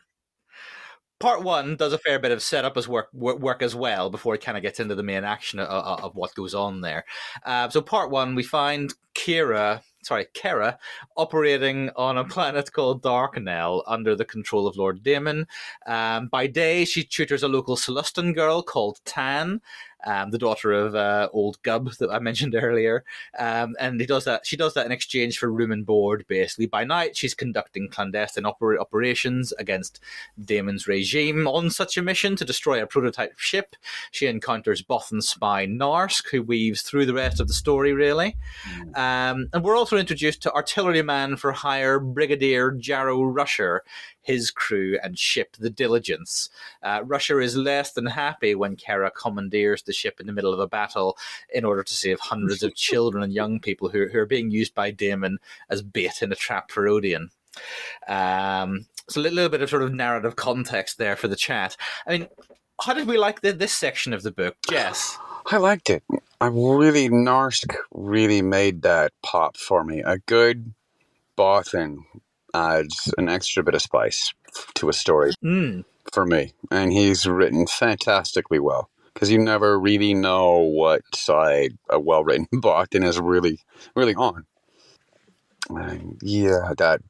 A: part one does a fair bit of setup as work work as well before it kind of gets into the main action of, of what goes on there. Uh, so part one, we find Kira, sorry, Kerra, operating on a planet called Darkknell under the control of Lord Daiman. Um, by day, she tutors a local Sullustan girl called Tan, um, the daughter of uh, old Gub that I mentioned earlier, um, and he does that. She does that in exchange for room and board. Basically, by night she's conducting clandestine oper- operations against Daiman's regime. On such a mission to destroy a prototype ship, she encounters Bothan spy Narsk, who weaves through the rest of the story. Really, mm. um, and we're also introduced to artilleryman for hire Brigadier Jarrow Rusher his crew and ship, the Diligence. Uh, Rusher is less than happy when Kerra commandeers the ship in the middle of a battle in order to save hundreds of children and young people who, who are being used by Daiman as bait in a trap for Odion. Um, so a little bit of sort of narrative context there for the chat. I mean, how did we like the, this section of the book, Jess?
C: I liked it. I really Narsk really made that pop for me. A good Bothan adds an extra bit of spice to a story
A: mm.
C: for me, and he's written fantastically well because you never really know what side a well-written Bothan is really, really on. And yeah, that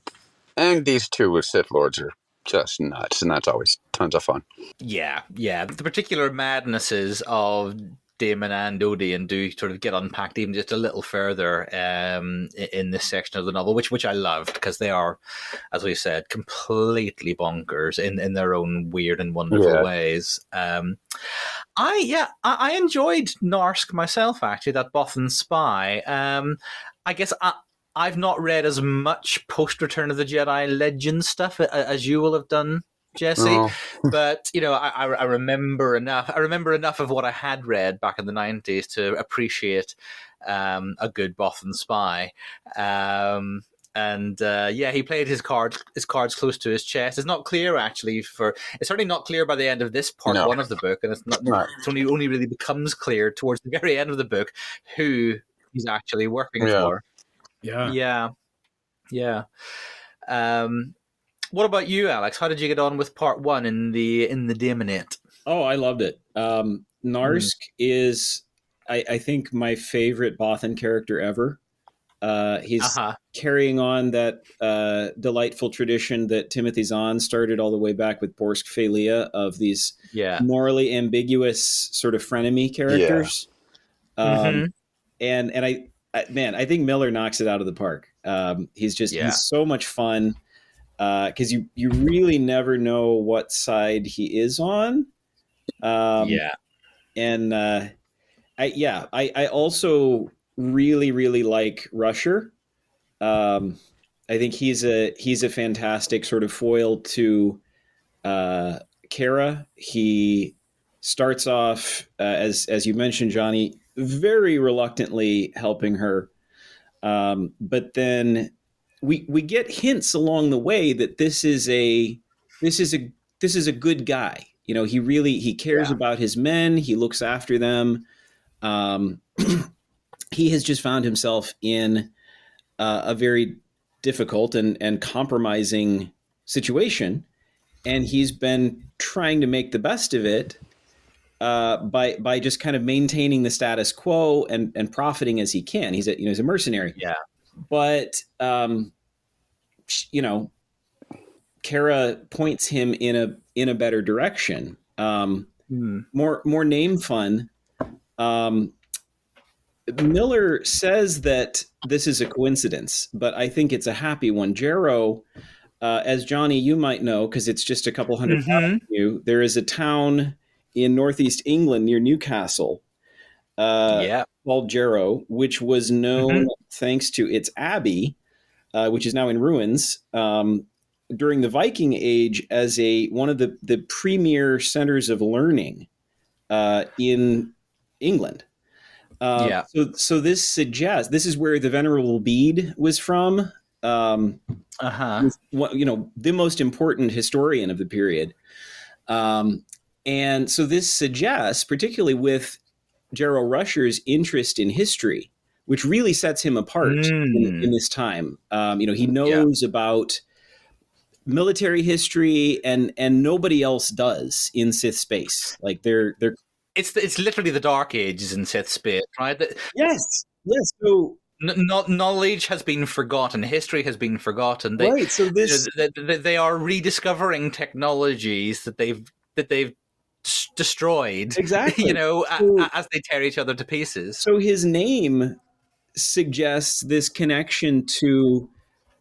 C: and these two Sith Lords are just nuts, and that's always tons of fun.
A: Yeah, yeah. The particular madnesses of Daiman and Odion do sort of get unpacked even just a little further um, in this section of the novel, which which I loved because they are, as we said, completely bonkers in, in their own weird and wonderful yeah. ways. Um, I yeah, I, I, enjoyed Narsk myself actually, that Bothan spy. Um, I guess I, I've not read as much post Return of the Jedi Legend stuff as you will have done Jesse. Oh. but you know, I, I remember enough. I remember enough of what I had read back in the nineties to appreciate um, a good Bothan spy. Um, and uh, yeah, he played his cards his cards close to his chest. It's not clear actually for it's certainly not clear by the end of this part no. one of the book, and it's not no. it's only only really becomes clear towards the very end of the book who he's actually working
B: yeah.
A: for.
B: Yeah,
A: yeah, yeah. Um, what about you, Alex? How did you get on with part one in the in the Daimanate?
B: Oh, I loved it. Um, Narsk mm. is, I, I, think, my favorite Bothan character ever. Uh, he's uh-huh. carrying on that uh, delightful tradition that Timothy Zahn started all the way back with Borsk Fey'lya of these
A: yeah.
B: morally ambiguous sort of frenemy characters. Yeah. Um, mm-hmm. And and I, I, man, I think Miller knocks it out of the park. Um, he's just yeah. he's so much fun because uh, you you really never know what side he is on.
A: Um, yeah,
B: and uh, I yeah I I also really really like Rusher. Um, I think he's a he's a fantastic sort of foil to uh, Kerra. He starts off uh, as as you mentioned, Jonny, very reluctantly helping her, um, but then we we get hints along the way that this is a this is a this is a good guy. You know, he really he cares yeah. about his men. He looks after them. Um, he has just found himself in uh, a very difficult and and compromising situation, and he's been trying to make the best of it uh, by by just kind of maintaining the status quo and and profiting as he can. He's a you know he's a mercenary.
A: Yeah,
B: but um, you know, Kerra points him in a in a better direction. Um, mm. More more name fun. Um, Miller says that this is a coincidence, but I think it's a happy one. Jarrow, uh, as Jonny, you might know because it's just a couple 100 mm-hmm. you. There is a town in northeast England near Newcastle, uh,
A: yeah.
B: which was known mm-hmm. thanks to its abbey, uh, which is now in ruins. Um, during the Viking Age, as a one of the the premier centers of learning uh, in England.
A: Uh, yeah.
B: So, so this suggests this is where the Venerable Bede was from. Um,
A: uh huh.
B: You know, the most important historian of the period. Um, and so this suggests, particularly with Jarrow Rusher's interest in history, which really sets him apart mm. in, in, this time. Um, you know, he knows yeah. about military history, and and nobody else does in Sith space. Like they're they're
A: it's it's literally the Dark Ages in Sith space, right?
B: Yes, yes. So
A: N- knowledge has been forgotten. History has been forgotten. They,
B: right. So this
A: they, they, are rediscovering technologies that they've that they've destroyed.
B: Exactly.
A: You know, so, as they tear each other to pieces.
B: So his name suggests this connection to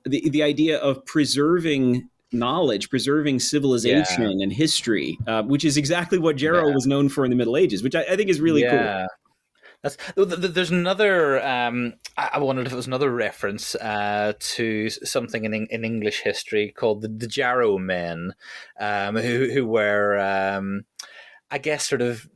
B: the the idea of preserving knowledge, preserving civilization yeah. and history, uh, which is exactly what Jarrow yeah. was known for in the Middle Ages, which I, I think is really
A: yeah. cool. That's, there's another. Um, I wondered if it was another reference uh, to something in in English history called the, the Jarrow Men, um, who who were, um, I guess, sort of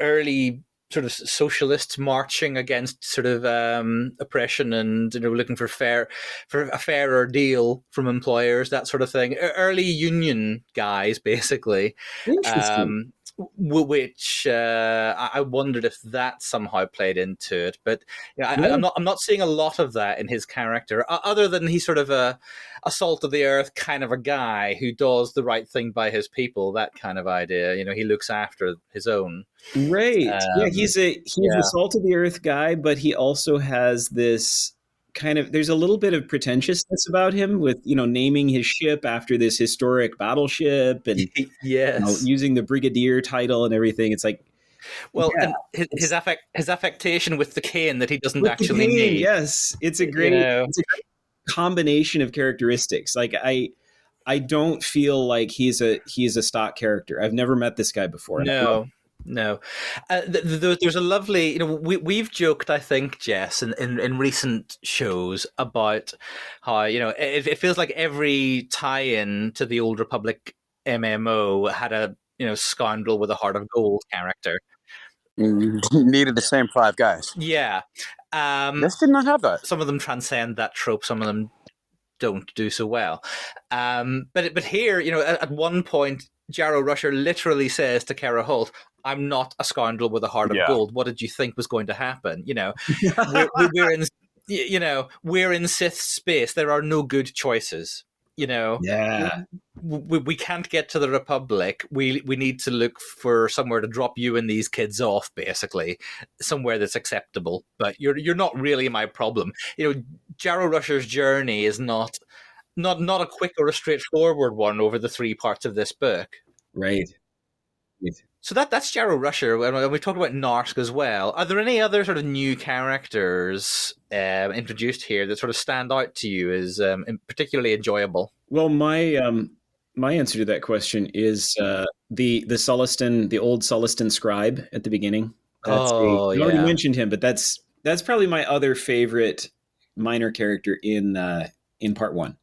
A: early sort of socialists marching against sort of um, oppression and you know looking for fair for a fairer deal from employers that sort of thing. Early union guys basically.
B: Um,
A: which uh, I wondered if that somehow played into it. But yeah, I, am not I'm not seeing a lot of that in his character, other than he's sort of a, a salt of the earth kind of a guy who does the right thing by his people. That kind of idea, you know, he looks after his own.
B: Right. Um, yeah, he's a he's yeah. a salt of the earth guy, but he also has this kind of there's a little bit of pretentiousness about him with you know naming his ship after this historic battleship and
A: yes.
B: You know, using the brigadier title and everything. It's like
A: well yeah, his his, affect, his affectation with the cane that he doesn't actually need.
B: yes. It's a great, you know. it's a great combination of characteristics. Like i i don't feel like he's a he's a stock character. I've never met this guy before
A: no no. Uh, th- th- there's a lovely, you know, we, we've joked, I think, Jess, in, in, in recent shows about how, you know, it, it feels like every tie in to the Old Republic MMO had a, you know, scoundrel with a heart of gold character.
C: needed the same five guys.
A: Yeah. Um,
C: this did not have that.
A: Some of them transcend that trope, some of them don't do so well. Um, but but here, you know, at, at one point, Jarrow Rusher literally says to Kerra Holt, I'm not a scoundrel with a heart of yeah. gold. What did you think was going to happen? You know, we're, we're in, you know, we're in Sith space. There are no good choices. You know,
B: Yeah.
A: we, we can't get to the Republic. We we need to look for somewhere to drop you and these kids off, basically, somewhere that's acceptable. But you're you're not really my problem. You know, Jarrow Rusher's journey is not not not a quick or a straightforward one over the three parts of this book.
B: Right.
A: So that that's Jarrow Rusher, and we talked about Narsk as well. Are there any other sort of new characters um, introduced here that sort of stand out to you as um, particularly enjoyable?
B: Well, my um, my answer to that question is uh, the the Sullustan, the old Sullustan scribe at the beginning. That's
A: Oh,
B: a, you already mentioned him, but that's that's probably my other favorite minor character in uh, in part one.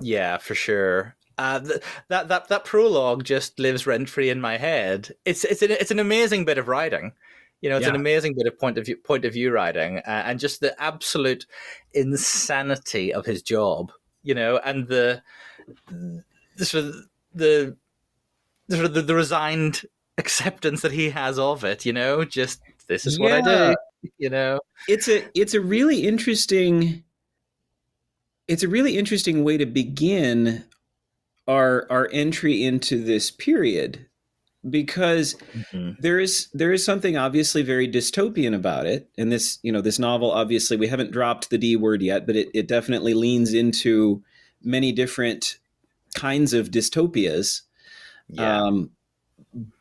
A: Yeah, for sure. Uh, th- that that that prologue just lives rent free in my head. It's it's an, it's an amazing bit of writing. You know, it's an amazing bit of point of view point of view writing, uh, and just the absolute insanity of his job. You know, and the the sort of the the, sort of the, the resigned acceptance that he has of it. You know, just this is what I do. You know,
B: it's a it's a really interesting it's a really interesting way to begin our our entry into this period because there is there is something obviously very dystopian about it. And this you know this novel obviously we haven't dropped the d word yet but it, it definitely leans into many different kinds of dystopias.
A: Yeah,
B: um,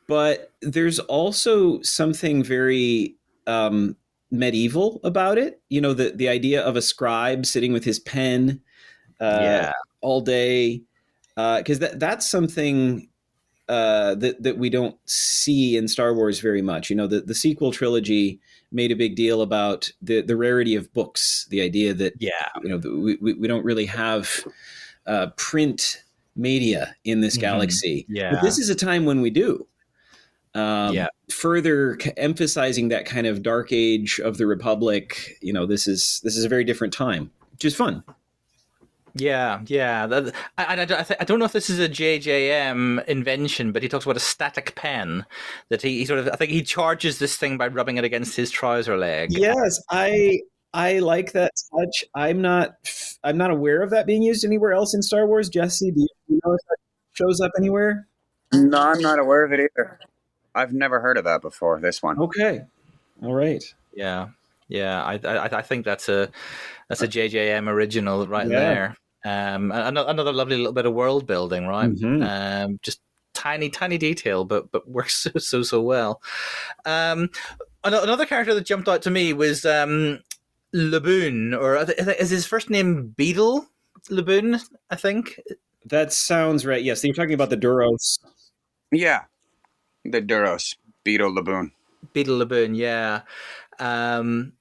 B: but there's also something very um, medieval about it. You know, the the idea of a scribe sitting with his pen uh,
A: yeah,
B: all day, because that that's something uh, that that we don't see in Star Wars very much. You know, the the sequel trilogy made a big deal about the the rarity of books, the idea that
A: yeah,
B: you know we, we, don't really have uh, print media in this
A: Mhm.
B: galaxy
A: yeah.
B: but this is a time when we do um,
A: Yeah.
B: further emphasizing that kind of dark age of the republic you know this is this is a very different time which is fun
A: Yeah, yeah. That, I, I, I, I don't know if this is a JJM invention, but he talks about a static pen that he, he sort of. I think he charges this thing by rubbing it against his trouser leg.
B: yes i i like that touch i'm not i'm not aware of that being used anywhere else in star wars jesse do you know if that shows up anywhere
C: No, I'm not aware of it either. I've never heard of that before. This one.
B: okay all right
A: yeah, yeah. I, I, I think that's a that's a JJM original right
B: Yeah.
A: there. Um, and ano- another lovely little bit of world building, right?
B: Mhm.
A: Um, just tiny, tiny detail, but but works so so so well. Um, ano- another character that jumped out to me was um, Laboon, or is his first name Beetle Laboon? I think.
B: that sounds right yes you're talking about the duros
C: Yeah, the Duros Beetle Laboon.
A: Beetle Laboon, yeah. Um,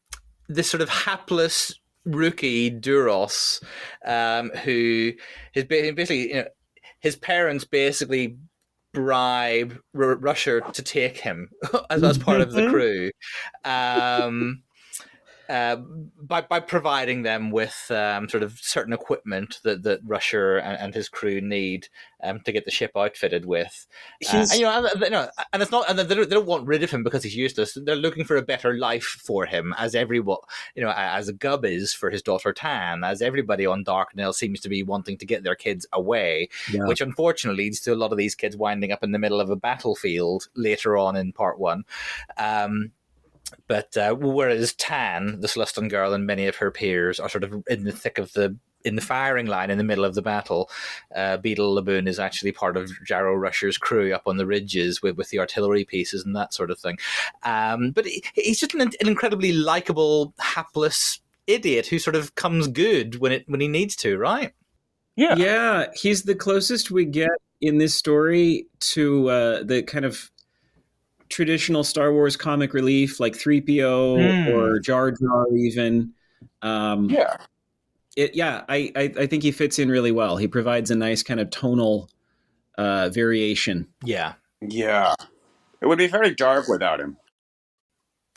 A: this sort of hapless rookie Duros, um, who his basically, you know, his parents basically bribe R- Rusher to take him as, as part of the
B: Mhm.
A: crew. Um, uh, by by providing them with um, sort of certain equipment that that Rusher and, and his crew need um, to get the ship outfitted with, uh, and, you know, and, you know, and it's not, and they don't, they don't want rid of him because he's useless. They're looking for a better life for him, as everyone, you know, as a Gub is for his daughter Tan, as everybody on Darkknell seems to be wanting to get their kids away,
B: Yeah.
A: which unfortunately leads to a lot of these kids winding up in the middle of a battlefield later on in part one. Um, but uh, whereas Tan, the Sullustan girl, and many of her peers are sort of in the thick of the in the firing line in the middle of the battle, uh, Beetle Laboon is actually part of Jarrow Rusher's crew up on the ridges with, with the artillery pieces and that sort of thing. Um, but he, he's just an, an incredibly likable, hapless idiot who sort of comes good when it when he needs to, right?
C: Yeah.
B: Yeah, he's the closest we get in this story to uh, the kind of traditional Star Wars comic relief, like 3PO
A: Hmm.
B: or Jar Jar, even. Um,
C: Yeah.
B: it, yeah, I, I, I think he fits in really well. He provides a nice kind of tonal uh, variation.
A: Yeah.
C: Yeah. It would be very dark without him.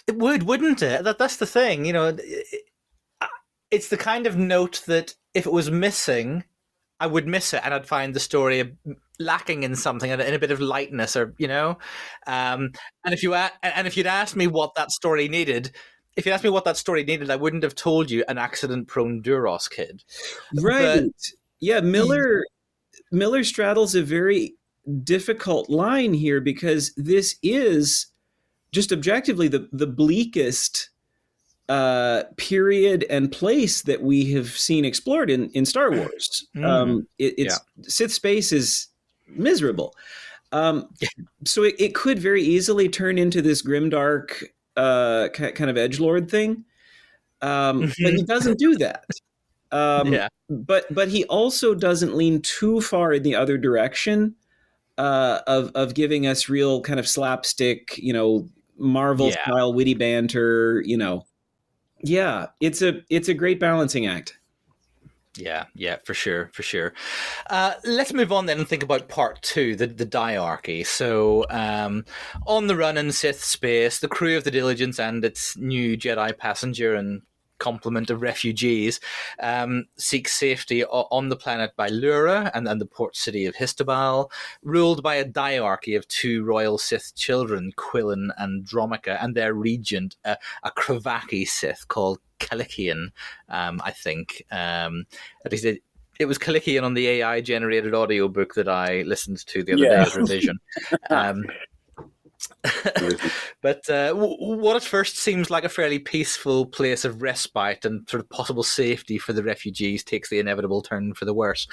A: It would, wouldn't it? That that's the thing, you know. it- it- It's the kind of note that if it was missing, I would miss it, and I'd find the story lacking in something, and in a bit of lightness, or you know. Um, and if you a- and if you'd asked me what that story needed, if you asked me what that story needed, I wouldn't have told you an accident-prone Duros kid.
B: Right. yeah, Miller Miller straddles a very difficult line here because this is just objectively the the bleakest uh, period and place that we have seen explored in in Star Wars.
A: Mm.
B: Um, it, it's Sith space is miserable. Um, so it, it could very easily turn into this grimdark uh, kind of edge lord thing, um, but he doesn't do that. Um,
A: yeah.
B: but but he also doesn't lean too far in the other direction uh, of of giving us real kind of slapstick, you know, Marvel
A: Yeah.
B: style witty banter. You know, yeah, it's a it's a great balancing act.
A: Yeah, yeah, for sure, for sure. Uh, let's move on then and think about part two, the the diarchy. So, um, on the run in Sith space, the crew of the Diligence and its new Jedi passenger and complement of refugees um, seek safety on the planet Bylura and, and the port city of Histobal, ruled by a diarchy of two royal Sith children, Quillan and Dromika, and their regent, a, a Kravaki Sith called Kalikian, um, I think. Um, at least it, it was Kalikian on the AI generated audiobook that I listened to the other
D: Yeah.
A: day as revision. Um, but uh, what at first seems like a fairly peaceful place of respite and sort of possible safety for the refugees takes the inevitable turn for the worse.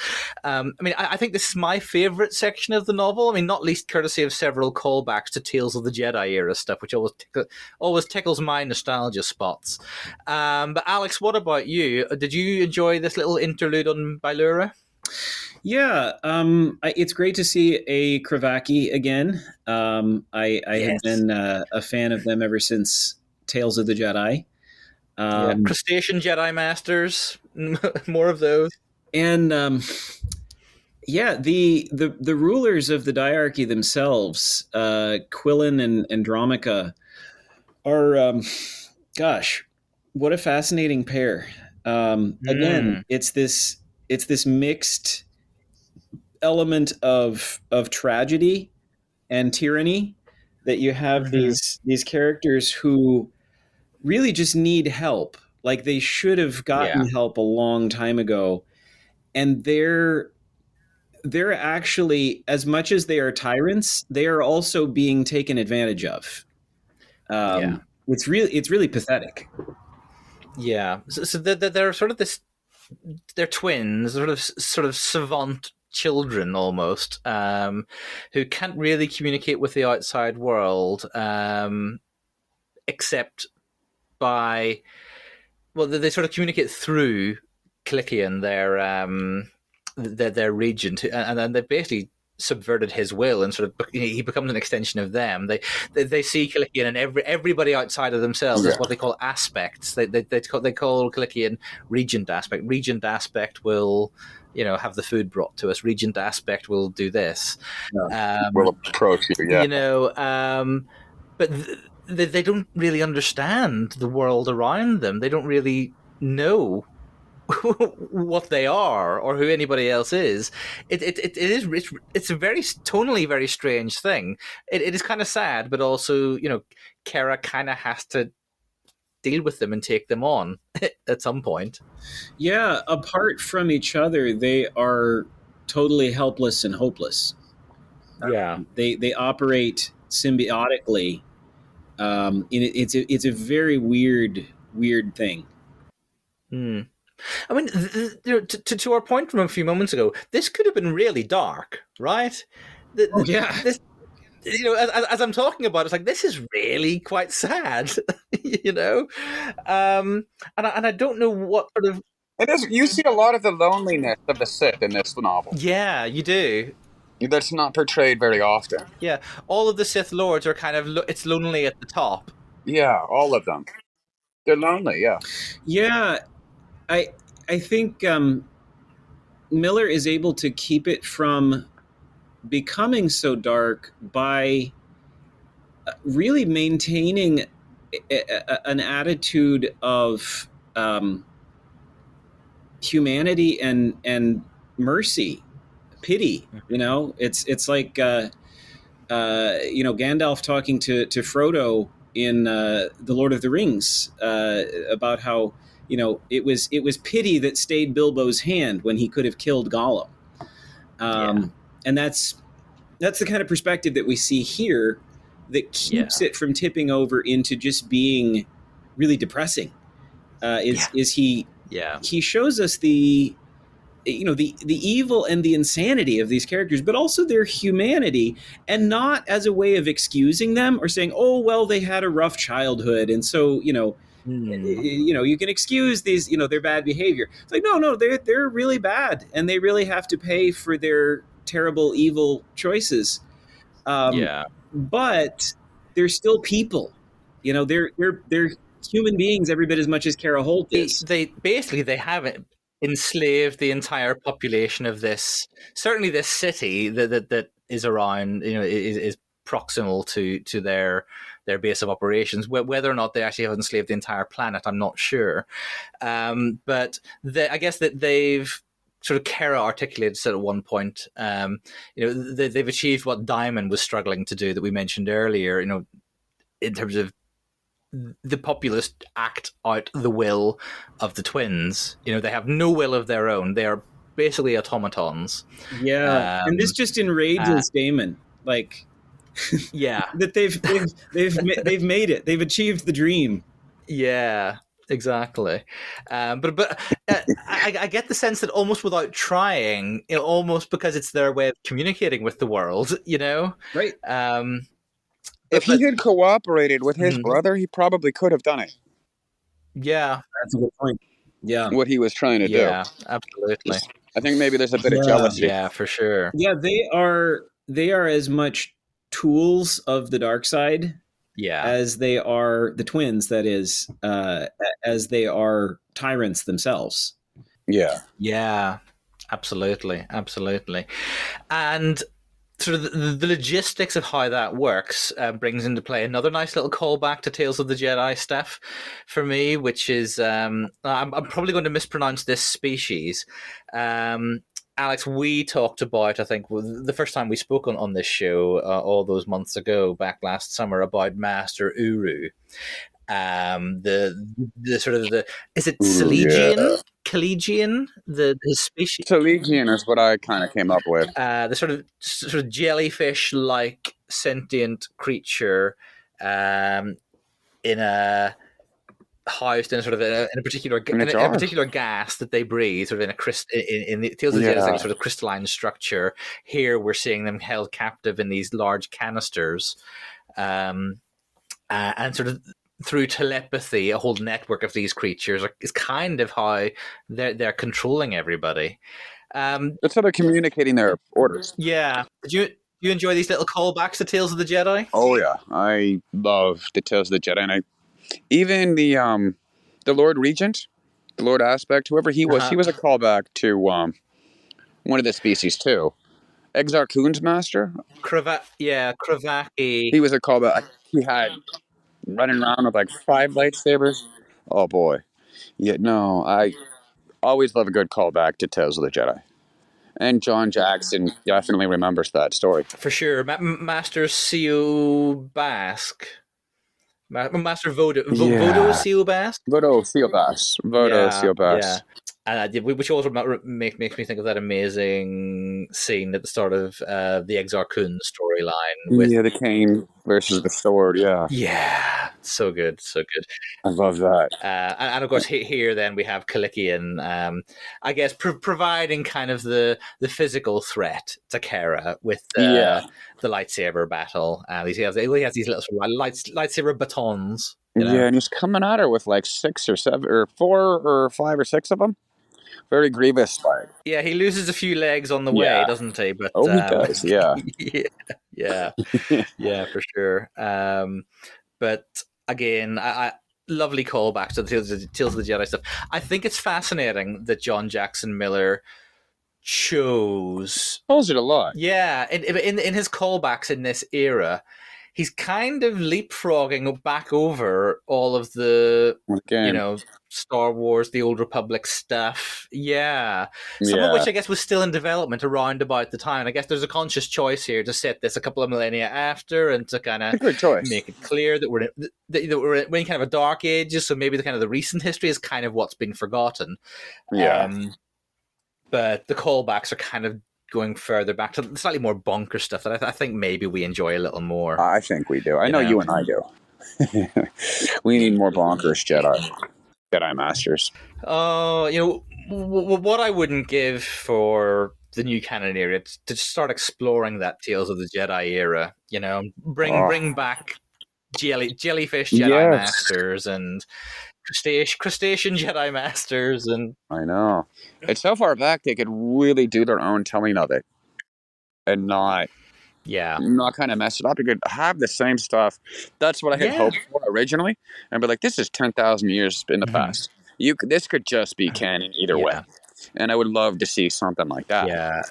A: Um, I mean, I, I think this is my favourite section of the novel. I mean, not least courtesy of several callbacks to Tales of the Jedi era stuff, which always tickle, always tickles my nostalgia spots. Um, but Alex, what about you? Did you enjoy this little interlude on Bylura?
B: Yeah, um, I, it's great to see a Kravaki again. Um, I, I
A: Yes.
B: have been uh, a fan of them ever since Tales of the Jedi.
A: yeah.
B: Um,
A: Crustacean Jedi Masters, more of those.
B: and um, yeah, the, the the rulers of the diarchy themselves, uh, Quillan and Andromica, are um, gosh, what a fascinating pair. Um, Again, it's this it's this mixed element of of tragedy and tyranny that you have
A: Mhm.
B: these these characters who really just need help like they should have gotten help a long time ago and they're they're actually as much as they are tyrants they are also being taken advantage of um,
A: Yeah.
B: it's really it's really pathetic
A: Yeah, so, so they're- they're sort of this. They're twins, sort of sort of savant children almost, um, who can't really communicate with the outside world, um, except by well, they, they sort of communicate through Clician, their um, their, their regent, and then they basically subverted his will and sort of he becomes an extension of them. They they, they see Clician and every everybody outside of themselves as
C: Yeah.
A: what they call aspects. They they they call, they call regent aspect. Regent aspect will you know have the food brought to us. Regent aspect will do this. Um,
C: will approach you. Yeah.
A: you know um but th- they, they don't really understand the world around them they don't really know what they are or who anybody else is it it, it, it is it's, it's a very tonally very strange thing it, it is kind of sad but also you know Kerra kind of has to deal with them and take them on at some point
B: yeah apart from each other they are totally helpless and hopeless
A: yeah
B: they they operate symbiotically um and it, it's a, it's a very weird weird thing
A: Hmm. I mean, th- th- to, to, to our point from a few moments ago, this could have been really dark, right? The-
B: Oh, yeah.
A: This, you know, as, as- as I'm talking about, it, it's like this is really quite sad, you know, um, and I, and I don't know what sort of
C: It is. You see a lot of the loneliness of the Sith in this novel.
A: yeah you do.
C: That's not portrayed very often.
A: Yeah, all of the Sith lords are kind of lo- it's lonely at the top.
C: Yeah, all of them. They're lonely. Yeah.
B: Yeah, I I think um, Miller is able to keep it from becoming so dark by uh, really maintaining an attitude of um, humanity and and mercy, pity. You know, it's it's like uh, uh, you know Gandalf talking to to Frodo in uh, the Lord of the Rings uh, about how you know, it was it was pity that stayed Bilbo's hand when he could have killed Gollum. Um. And that's that's the kind of perspective that we see here that keeps it from tipping over into just being really depressing. Uh, is is he
A: Yeah.
B: he shows us the you know the the evil and the insanity of these characters but also their humanity and not as a way of excusing them or saying oh well they had a rough childhood and so you know
A: Hmm.
B: you know you can excuse these you know their bad behavior it's like no no they're they're really bad and they really have to pay for their terrible evil choices. Um
A: yeah.
B: but they're still people. You know they're they're they're human beings every bit as much as Kerra Holt
A: They,
B: is.
A: they basically they haven't enslaved the entire population of this certainly this city that that, that is around you know is, is proximal to to their their base of operations. Whether or not they actually have enslaved the entire planet i'm not sure. Um, but the, i guess that they've sort of Kerra articulated at one point um, you know they, they've achieved what Daiman was struggling to do that we mentioned earlier you know in terms of the populace act out the will of the twins. You know, they have no will of their own. They are basically automatons.
B: yeah and this
A: Um,
B: just enrages Daiman like
A: Yeah,
B: that they've they've they've, they've made it. They've achieved the dream.
A: yeah, exactly. Um, but but uh, I, I get the sense that almost without trying, you know, almost because it's their way of communicating with the world. You know,
B: Right.
A: um,
C: If
A: but-
C: he had cooperated with his
A: Mhm.
C: brother, he probably could have done it.
A: yeah,
B: That's a good point. Yeah.
C: What he was trying to
A: yeah,
C: do.
A: Yeah, absolutely,
C: I think maybe there's a bit
B: Yeah.
C: of jealousy.
A: yeah, for sure.
B: Yeah, they are they are as much tools of the dark side
A: Yeah,
B: as they are the twins that is uh as they are tyrants themselves.
C: Yeah.
A: Yeah, absolutely, absolutely. And sort of the, the logistics of how that works uh, brings into play another nice little callback to Tales of the Jedi stuff for me, which is um, I'm, I'm probably going to mispronounce this species. Um, Alex, we talked about, I think, the first time we spoke on, on this show uh, all those months ago, back last summer, about Master Ooroo. Um, the the sort of the is it Celegian?
C: yeah.
A: Celegian, the his species,
C: Telegian is what I kind of came up with.
A: uh, the sort of sort of jellyfish-like sentient creature, um, in a housed in sort of a, in a particular
C: In a
A: in a, particular gas that they breathe, sort of in a crystal in, in the Tales of the Jedi, like sort of crystalline structure. Here, we're seeing them held captive in these large canisters, um, uh, and sort of through telepathy, a whole network of these creatures are, is kind of how they're they're controlling everybody. Um,
C: That's how they're communicating their orders.
A: yeah, did you you enjoy these little callbacks to Tales of the Jedi?
C: Oh yeah, I love the Tales of the Jedi, and I even the um the Lord Regent, the Lord Aspect, whoever he was,
A: Uh-huh.
C: he was a callback to um one of the species too. Exar Kun's master,
A: Krava- yeah, Kravaki.
C: he was a callback. He had running around with like five lightsabers. Oh boy, yeah. No, I always love a good callback to Tales of the Jedi, and John Jackson definitely remembers that story.
A: For sure, Ma- Master Siosk Baas, Master Vodo, Vo-
C: Yeah.
A: Vodo Siosk Baas.
C: Vodo Sealbass. Vodo
A: yeah,
C: Sealbass.
A: yeah. And did, which also ma- make, makes me think of that amazing scene at the start of uh, the Exar Kun storyline. With
C: Yeah, the cane versus the sword. Yeah,
A: yeah, so good, so good.
C: I love that.
A: Uh, and, and of course, here then we have Kalikian, um, I guess, pro- providing kind of the the physical threat to Kerra with uh,
C: Yeah.
A: the lightsaber battle. Uh, he has he has these little sort of lights, lightsaber batons. You know?
C: Yeah, and he's coming at her with like six or seven or four or five or six of them. Very grievous. Like,
A: Yeah, he loses a few legs on the way, doesn't he? But
C: oh, he
A: um,
C: does. Yeah.
A: yeah, yeah, yeah, for sure. Um, but again, I, I lovely callback to the Tales of, Tales of the Jedi stuff. I think it's fascinating that John Jackson Miller chose
C: Pulls it a lot.
A: yeah, in, in in his callbacks in this era,
E: he's kind of leapfrogging back over all of the
C: Again,
E: you know Star Wars, the Old Republic stuff. Yeah, some
C: yeah.
E: of which I guess was still in development around about the time. I guess there's a conscious choice here to set this a couple of millennia after and to kind of make it clear that we're in, that, that we're in kind of a dark ages. So maybe the kind of the recent history is kind of what's been forgotten.
C: yeah.
E: Um, but the callbacks are kind of going further back to slightly more bonker stuff that I, th- I think maybe we enjoy a little more.
C: I think we do. I
E: You
C: know
E: know.
C: you and I do. we need more bonkers Jedi. Jedi Masters.
E: Oh, you know, w- w- what I wouldn't give for the new canon era to start exploring that Tales of the Jedi era. You know, bring
C: Oh.
E: bring back jelly jellyfish Jedi
C: Yes.
E: masters and crustacean crustacean Jedi masters and
C: I know. It's so far back they could really do their own telling of it. And not
E: yeah,
C: not kind of mess it up. You could have the same stuff. That's what I had
E: Yeah.
C: hoped for originally. And be like, this is ten thousand years in the
E: Mhm.
C: past. You could, this could just be canon either way. And I would love to see something like that.
E: yeah,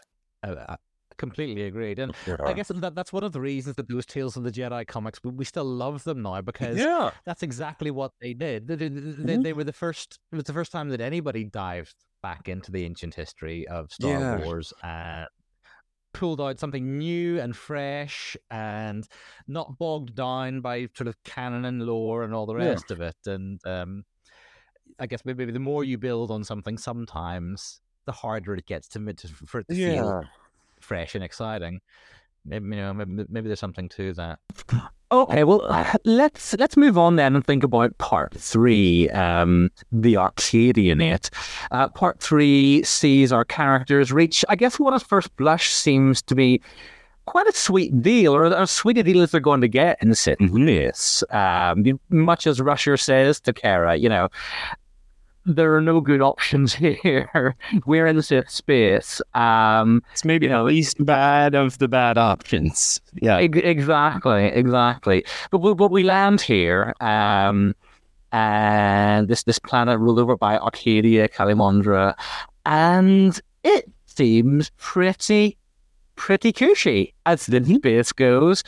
A: completely agreed. And I guess that that's one of the reasons that those Tales of the Jedi comics, we, we still love them now because
C: Yeah.
A: that's exactly what they did. They, they,
C: Mhm.
A: they were the first. It was the first time that anybody dived back into the ancient history of Star
C: Yeah.
A: Wars and pulled out something new and fresh and not bogged down by sort of canon and lore and all the
C: Yeah.
A: rest of it. And um, I guess maybe the more you build on something, sometimes the harder it gets to, to for it to feel fresh and exciting. Maybe you know, maybe, maybe there's something to that. Okay, well, let's let's move on then and think about part three, um, the Arcadianate. Uh, part three sees our characters reach, I guess, what at first blush seems to be quite a sweet deal, or as sweet a deal as they're going to get in Sitting this. Um, much as Rusher says to Kerra, you know, there are no good options here. We're in safe space. Um,
B: It's maybe the least bad of the bad options. Yeah.
A: Ex- Exactly, exactly. But we, but we land here, um, and this this planet ruled over by Arcadia, Calimandra, and it seems pretty pretty cushy as the space goes.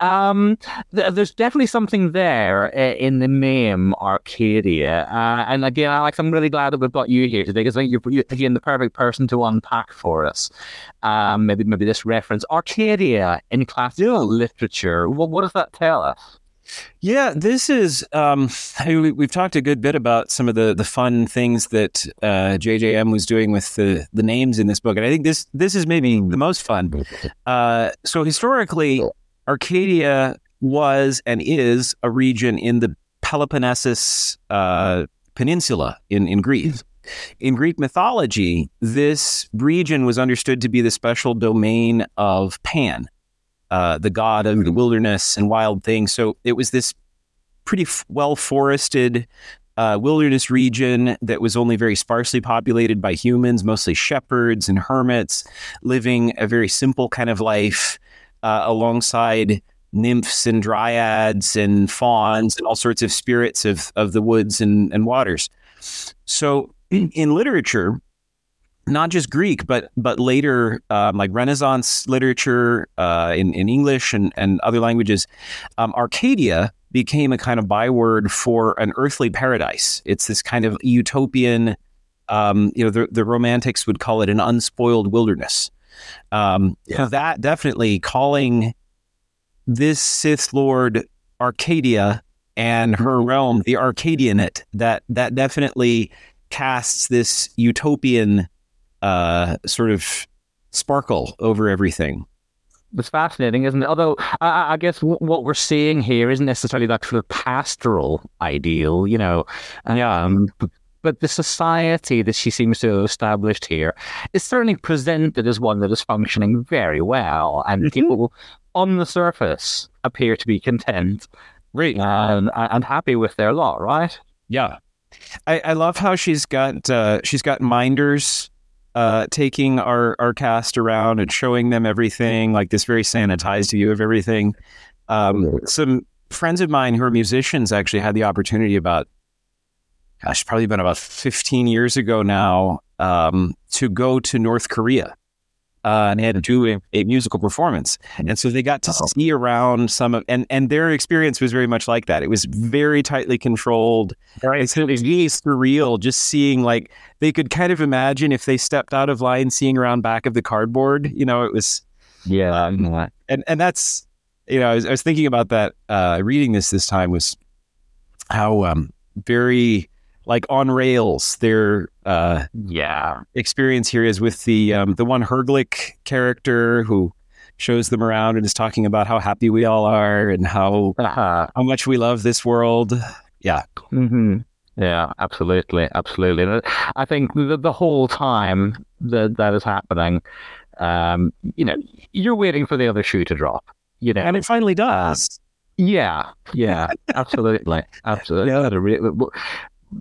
A: Um, th- there's definitely something there uh, in the name Arcadia, uh, and again, Alex, I'm really glad that we've got you here today because I think you're, you're again the perfect person to unpack for us. Um, maybe maybe this reference Arcadia in classical literature. What, what does that tell us?
B: Yeah, this is. Um, we, we've talked a good bit about some of the, the fun things that uh, JJM was doing with the, the names in this book, and I think this this is maybe the most fun. Uh, so historically, Arcadia was and is a region in the Peloponnesus uh, Peninsula in in Greece. In Greek mythology, this region was understood to be the special domain of Pan, uh, the god of the wilderness and wild things. So it was this pretty f- well forested uh, wilderness region that was only very sparsely populated by humans, mostly shepherds and hermits, living a very simple kind of life uh, alongside nymphs and dryads and fauns and all sorts of spirits of, of the woods and, and waters. So in, in literature, not just Greek, but but later um, like Renaissance literature uh, in in English and and other languages, um, Arcadia became a kind of byword for an earthly paradise. It's this kind of utopian. Um, you know, the, the Romantics would call it an unspoiled wilderness. Um,
E: Yeah.
B: That definitely calling this Sith Lord Arcadia and her realm the Arcadianate. That that definitely casts this utopian uh, sort of sparkle over everything.
A: It's fascinating, isn't it? Although I, I guess w- what we're seeing here isn't necessarily that sort of pastoral ideal, you know. And, um, but the society that she seems to have established here is certainly presented as one that is functioning very well, and
B: Mhm.
A: people on the surface appear to be content
B: Right.
A: and, and happy with their lot, right?
B: Yeah. I, I love how she's got uh, she's got minders uh, taking our, our cast around and showing them everything, like this very sanitized view of everything. Um, some friends of mine who are musicians actually had the opportunity about, gosh, probably been about 15 years ago now, um, to go to North Korea
F: uh, and they had to do a, a, musical performance. And so they got to Uh-oh. see around some of, and, and their experience was very much like that. It was very tightly controlled. Right. It's, it was really surreal just seeing like they could kind of imagine if they stepped out of line, seeing around back of the cardboard. You know, it was,
G: yeah.
F: Um, and, and that's, you know, I was, I was thinking about that, uh, reading this this time was how um, very like on rails their uh,
G: yeah
F: experience here is with the um, the one Herglic character who shows them around and is talking about how happy we all are and how uh-huh. how much we love this world. Yeah.
G: Mm-hmm. Yeah, absolutely, absolutely. I think the, the whole time that that is happening, um, you know, you're waiting for the other shoe to drop. You know,
F: and it finally does.
G: Yeah, yeah, absolutely, absolutely. Yeah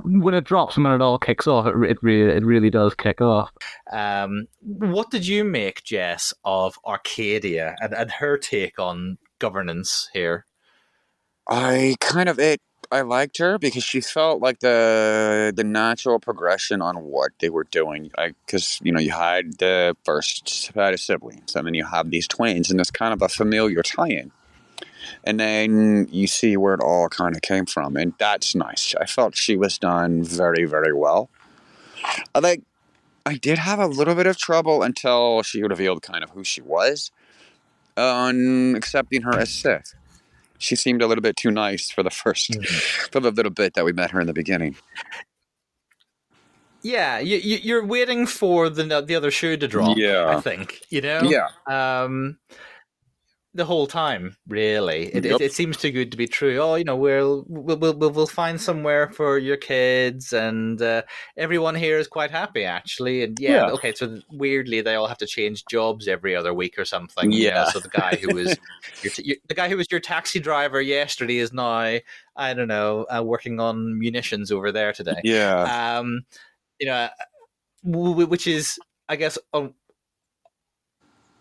G: when it drops and when it all kicks off, it, it really it really does kick off. Um, what did you make, Jess, of Arcadia and, and her take on governance here?
C: I kind of it. I liked her because she felt like the the natural progression on what they were doing. Because you know you had the first set of siblings, and then you have these twins, and it's kind of a familiar tie-in and then you see where it all kind of came from, and that's nice. I felt she was done very, very well. I like. I did have a little bit of trouble until she revealed kind of who she was, on accepting her as Sith. She seemed a little bit too nice for the 1st mm-hmm. for the little bit that we met her in the beginning.
A: Yeah, you, you, are waiting for the the other shoe to drop. Yeah, I think you know.
C: Yeah.
A: Um, the whole time, really. It, yep. it, it, seems too good to be true. Oh, you know, we'll we'll we'll, we'll find somewhere for your kids, and uh, everyone here is quite happy actually. And yeah, yeah, okay. So weirdly, they all have to change jobs every other week or something.
C: Yeah. You know?
A: So the guy who was your your, the guy who was your taxi driver yesterday is now I don't know uh, working on munitions over there today.
C: Yeah.
A: Um, you know, which is I guess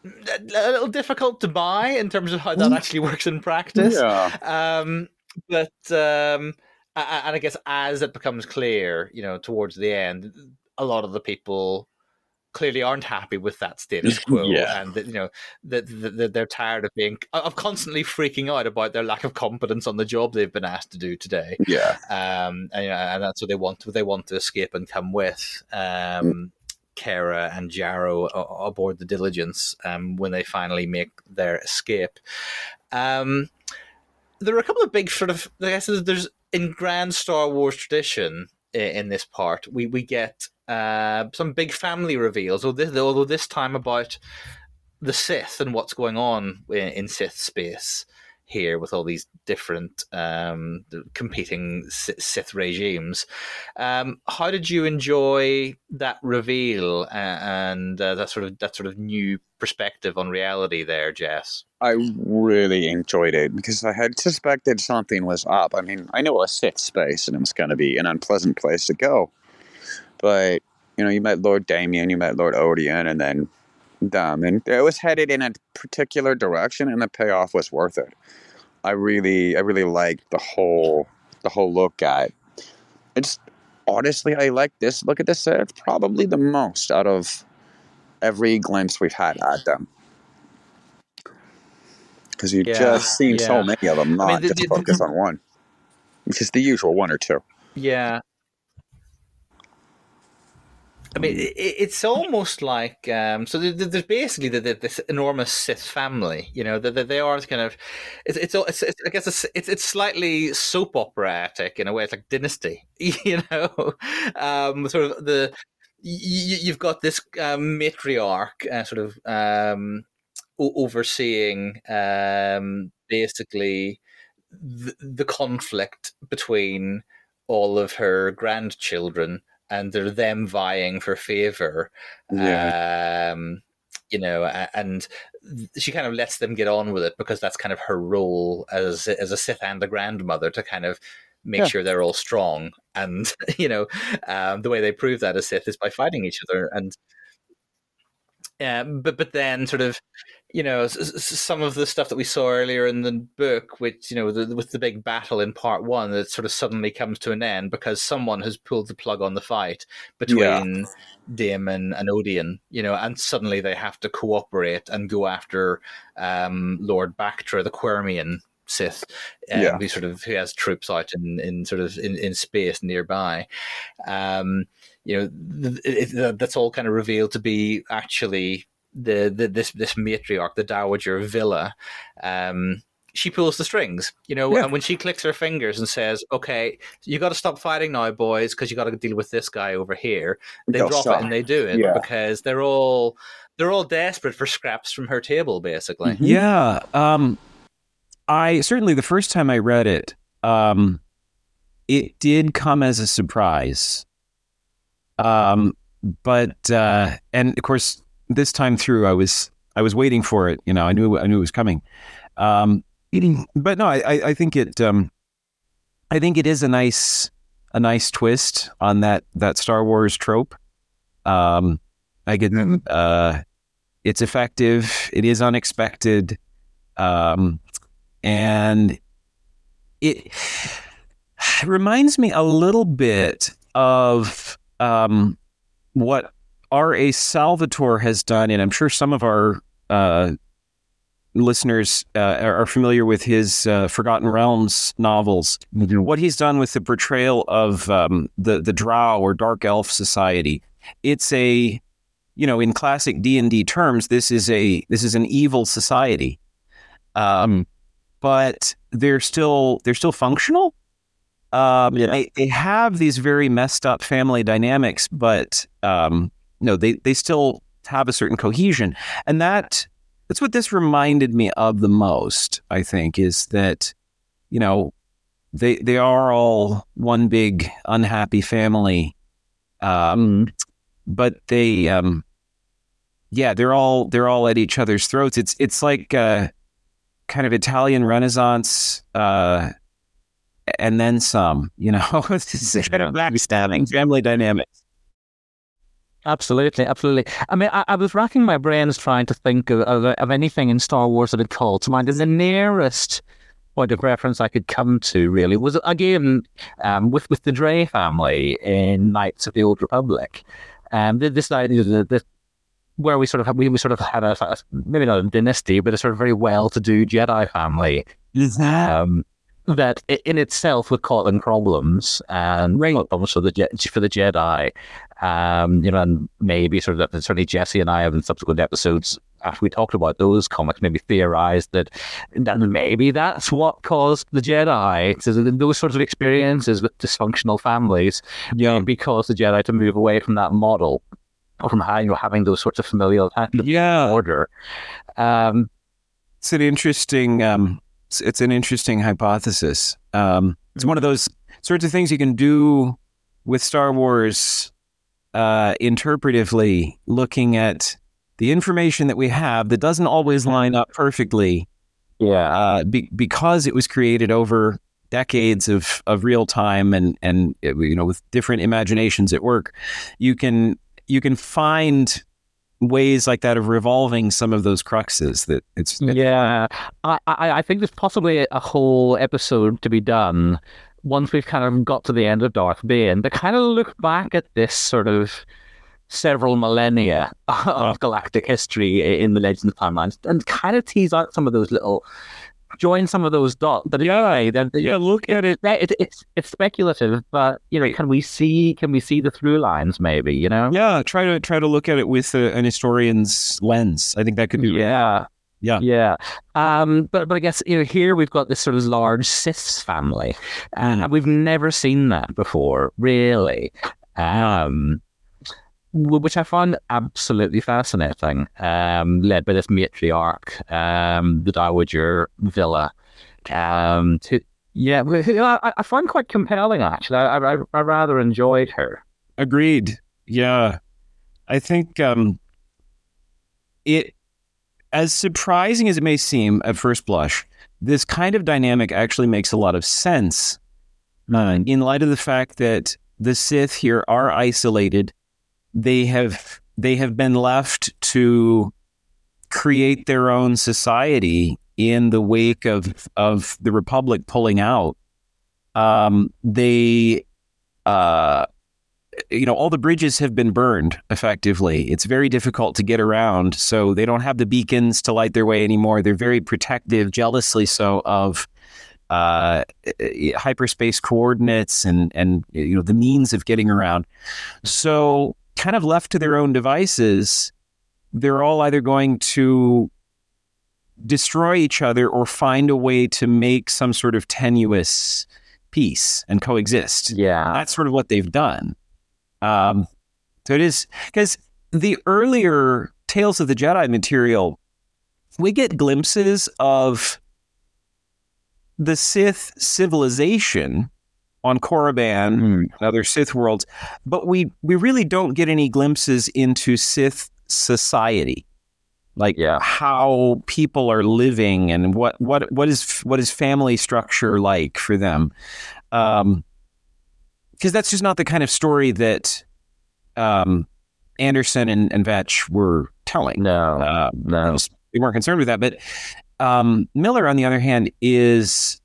A: a little difficult to buy in terms of how that actually works in practice.
C: Yeah.
A: Um, but um, and I guess as it becomes clear, you know, towards the end, a lot of the people clearly aren't happy with that status quo,
C: yeah.
A: and that you know that the, they're tired of being of constantly freaking out about their lack of competence on the job they've been asked to do today.
C: Yeah,
A: um, and, and that's what they want. They want to escape and come with. Um, mm. Kerra and Jarrow aboard the Diligence um, when they finally make their escape. Um, there are a couple of big sort of, I guess there's in grand Star Wars tradition in this part, we, we get uh, some big family reveals, although this, time about the Sith and what's going on in Sith space here with all these different um, competing Sith regimes. Um, how did you enjoy that reveal and uh, that sort of that sort of new perspective on reality there, Jess?
C: I really enjoyed it because I had suspected something was up. I mean, I know a Sith space and it was going to be an unpleasant place to go, but you know, you met Lord Daiman, you met Lord Odion, and then them, and it was headed in a particular direction, and the payoff was worth it. I really, I really like the whole, the whole look at. it. It's honestly, I like this look at this set probably the most out of every glimpse we've had at them. Because you've yeah, just seen yeah. so many of them, not I mean, the, just the, focus the, on one, which is the usual one or two.
A: Yeah, I mean, it, it's almost like um, so. There's basically this enormous Sith family. You know, that they are kind of. It's it's, it's, it's I guess it's, it's, it's slightly soap operatic in a way. It's like Dynasty. You know, um, sort of the you, have got this um, matriarch uh, sort of um, overseeing um, basically the, the conflict between all of her grandchildren and they're them vying for favor. Yeah. Um, you know, and she kind of lets them get on with it because that's kind of her role as as a Sith and a grandmother to kind of make yeah. sure they're all strong. And you know, um, the way they prove that as Sith is by fighting each other. And um, but but then sort of
C: you know, some of the stuff that we saw earlier in the book, which you know, the, with the big battle in part one, that sort of suddenly comes to an end because someone has pulled the plug on the fight between yeah. Daiman and Odion, you know, and suddenly they have to cooperate and go after um, Lord Bactra, the Quermian Sith, um, yeah. who sort of who has troops out in, in sort of in, in space nearby. Um, you know, th- th- that's all kind of revealed to be actually the, the this this matriarch, the dowager Vilia, um, she pulls the strings, you know, yeah. and when she clicks her fingers and says, "Okay, you got to stop fighting now, boys, because you got to deal with this guy over here," they They'll drop stop. it and they do it yeah. because they're all they're all desperate for scraps from her table, basically.
B: Mm-hmm. Yeah, um, I certainly the first time I read it, um, it did come as a surprise. Um, but uh, and of course this time through, I was I was waiting for it. You know, I knew I knew it was coming. Um, but no, I, I think it. Um, I think it is a nice a nice twist on that that Star Wars trope. Um, I get uh, it's effective. It is unexpected, um, and it, reminds me a little bit of um, what R.A. Salvatore has done, and I'm sure some of our uh, listeners uh, are familiar with his uh, Forgotten Realms novels. Mm-hmm. What he's done with the portrayal of um, the the Drow or Dark Elf society, it's a you know in classic D and D terms, this is a this is an evil society, um, but they're still they're still functional. Um, yeah. they, they have these very messed up family dynamics, but um, no, they they still have a certain cohesion, and that that's what this reminded me of the most. I think is that you know they they are all one big unhappy family, um, but they um, yeah they're all they're all at each other's throats. It's it's like uh, kind of Italian Renaissance. Uh, and then some, you know, it's kind of backstabbing family dynamics.
A: Absolutely, absolutely. I mean, I, I, was racking my brains trying to think of, of, of anything in Star Wars that had called to mind. And the nearest point of reference I could come to really was again um, with with the Draay family in Knights of the Old Republic. Um, this idea that where we sort of we, we sort of had a, a, maybe not a dynasty, but a sort of very well-to-do Jedi family. Um, that in itself would cause them problems and problems for the for the Jedi. Um, you know, and maybe sort of certainly Jesse and I have in subsequent episodes after we talked about those comics, maybe theorized that that maybe that's what caused the Jedi to those sorts of experiences with dysfunctional families. Yeah, because the Jedi to move away from that model from you know, having those sorts of familial
B: yeah.
A: order. Um,
B: it's an interesting. Um, it's, it's an interesting hypothesis. Um, it's one of those sorts of things you can do with Star Wars uh, interpretively looking at the information that we have that doesn't always line up perfectly.
A: Yeah,
B: uh, be, because it was created over decades of of real time and and you know with different imaginations at work, you can you can find ways like that of revolving some of those cruxes that it's
A: yeah. I i, think there's possibly a whole episode to be done once we've kind of got to the end of Darth Bane, to kind of look back at this sort of several millennia of galactic history in the Legends timelines and kind of tease out some of those little join some of those dots. But yeah, then yeah, look at it. it. It's it's speculative, but you know, can we see can we see the through lines? Maybe you know.
B: Yeah, try to try to look at it with a, an historian's lens. I think that could be.
A: Yeah,
B: yeah.
A: Yeah. Um, but but I guess you know here we've got this sort of large Siths family, and we've never seen that before, really. Um, which I found absolutely fascinating. Um, led by this matriarch, um, the Dowager Vilia. Um, to, yeah, I, I find quite compelling actually. I, I, I rather enjoyed her.
B: Agreed. Yeah, I think um, it as surprising as it may seem at first blush, this kind of dynamic actually makes a lot of sense uh, in light of the fact that the Sith here are isolated. They have they have been left to create their own society in the wake of of the Republic pulling out. Um, they, uh, you know, all the bridges have been burned effectively. It's very difficult to get around, so they don't have the beacons to light their way anymore. They're very protective, jealously so, of uh, hyperspace coordinates and and you know the means of getting around. So, kind of left to their own devices, they're all either going to destroy each other or find a way to make some sort of tenuous peace and coexist.
A: Yeah.
B: That's sort of what they've done. Um, so it is because the earlier Tales of the Jedi material, we get glimpses of the Sith civilization on Korriban
A: Mm.
B: and other Sith worlds, but we we really don't get any glimpses into Sith society, like
A: Yeah.
B: how people are living and what what what is what is family structure like for them, um, because that's just not the kind of story that um, Anderson and, and Veitch were telling.
A: No.
B: Uh,
A: no.
B: we weren't concerned with that. But um, Miller, on the other hand, is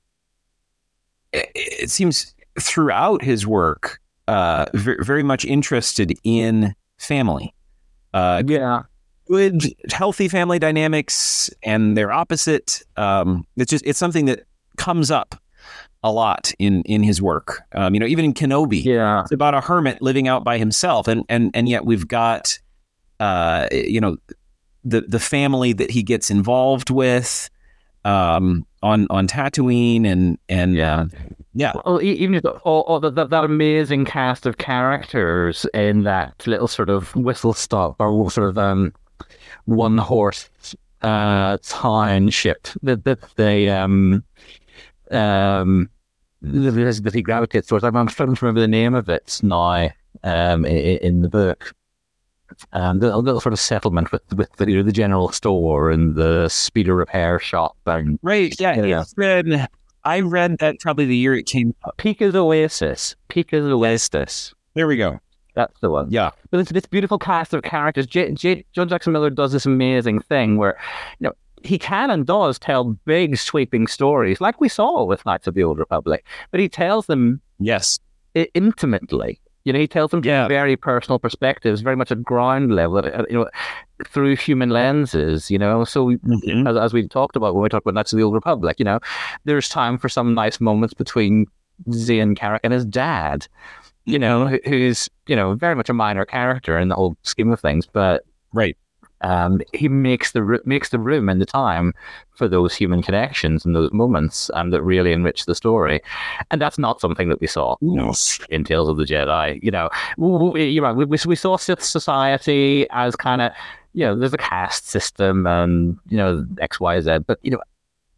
B: it, it seems throughout his work uh, very, very much interested in family. Uh,
A: Yeah.
B: good, healthy family dynamics and their opposite. Um, it's just it's something that comes up a lot in in his work. Um, you know, even in Kenobi,
A: Yeah.
B: it's about a hermit living out by himself, and and and yet we've got, uh, you know, the the family that he gets involved with, um, on on Tatooine, and and
A: Yeah.
B: yeah,
A: Well, even if all, all that, that, that amazing cast of characters in that little sort of whistle stop or sort of um, one horse uh, township that that they um um that that he gravitates towards. I'm, I'm struggling to remember the name of it now um in, in the book. Um, the a little sort of settlement with with the, you know, the general store and the speeder repair shop and
B: right, yeah.
A: Yeah.
B: It's been, I read that probably the year it came. out.
A: Pika's Oasis. Pika's Oasis.
B: There we go.
A: That's the one.
B: Yeah,
A: But it's this beautiful cast of characters. J- J- John Jackson Miller does this amazing thing where, you know, he can and does tell big, sweeping stories, like we saw with Knights of the Old Republic. But he tells them
B: yes,
A: intimately. You know, he tells them from
B: Yeah.
A: very personal perspectives, very much at ground level, at, you know, through human lenses. You know, so
B: Mhm.
A: as, as we talked about when we talked about Knights of the Old Republic, you know, there's time for some nice moments between Zayne Carrick and his dad, you know, who- who's, you know, very much a minor character in the whole scheme of things, but
B: right.
A: Um, he makes the makes the room and the time for those human connections and those moments um, that really enrich the story, and that's not something that we saw
B: No.
A: in Tales of the Jedi. You know, w- w- you're right. We, we, we saw Sith society as kind of, you know, there's a caste system and you know X, Y, Z, but you know,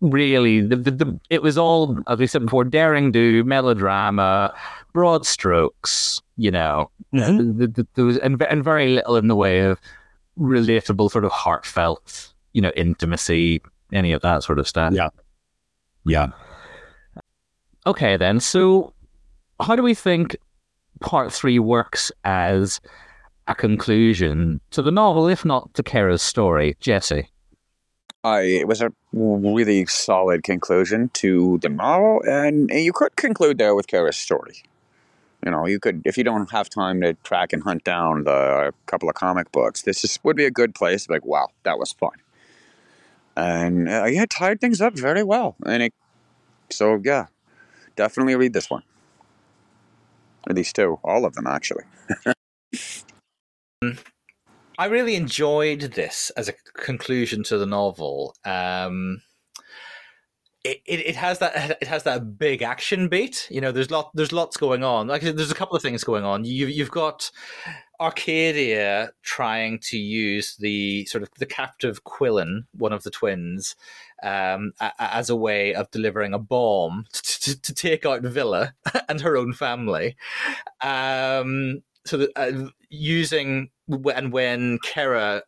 A: really, the, the, the it was all as we said before, daring do, melodrama, broad strokes. You know,
B: Mhm.
A: the, the, there was and, and very little in the way of relatable, sort of heartfelt, you know, intimacy, any of that sort of stuff.
B: Yeah. Yeah.
A: Okay, then. So, how do we think part three works as a conclusion to the novel, if not to Kerra's story? Jesse.
C: I it was a really solid conclusion to the novel, and you could conclude there with Kerra's story. You know, you could if you don't have time to track and hunt down the couple of comic books. This is would be a good place. Like, wow, that was fun, and uh, yeah, tied things up very well. And it, so yeah, definitely read this one. Or these two, all of them actually.
H: I really enjoyed this as a conclusion to the novel. Um, it, it, has that it has that big action beat. You know, there's lot there's lots going on. Like there's a couple of things going on. You you've got Arcadia trying to use the sort of the captive Quillan, one of the twins, um, a, a- as a way of delivering a bomb to, to, to take out Vilia and her own family. Um, so that, uh, using and when Kerra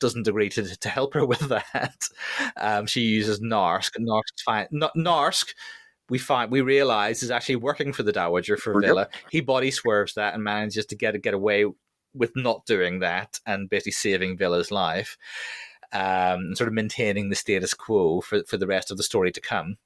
H: doesn't agree to to help her with that, um, she uses Narsk. Narsk's fine. N- Narsk, we find we realize is actually working for the Dowager for
C: Yep.
H: Vilia. He body swerves that and manages to get get away with not doing that and basically saving Vilia's life.
C: um, sort of maintaining the status quo for, for the rest of the story to come.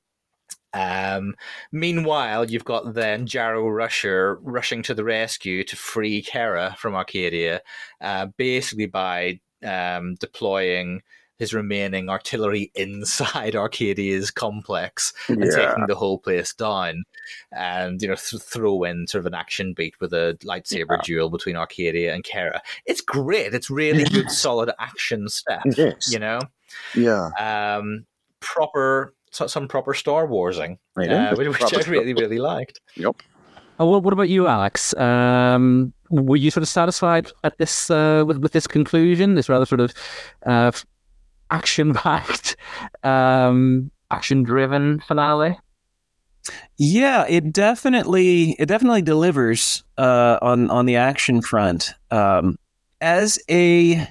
C: Um, meanwhile, you've got then Jarrow Rusher rushing to the rescue to free Kerra from Arcadia, uh, basically by um, deploying his remaining artillery inside Arcadia's complex and
I: Yeah.
C: taking the whole place down, and you know th- throw in sort of an action beat with a lightsaber duel between Arcadia and Kerra. It's great. It's really good, solid action stuff.
I: Is.
C: You know,
I: Yeah.
C: um, proper so- some proper Star Warsing, uh, which, which I really really liked.
I: Yep.
A: Oh, well, what about you, Alex? Um, were you sort of satisfied at this uh, with with this conclusion? This rather sort of uh, action-packed, um, action-driven finale.
B: Yeah, it definitely it definitely delivers uh, on on the action front. Um, as a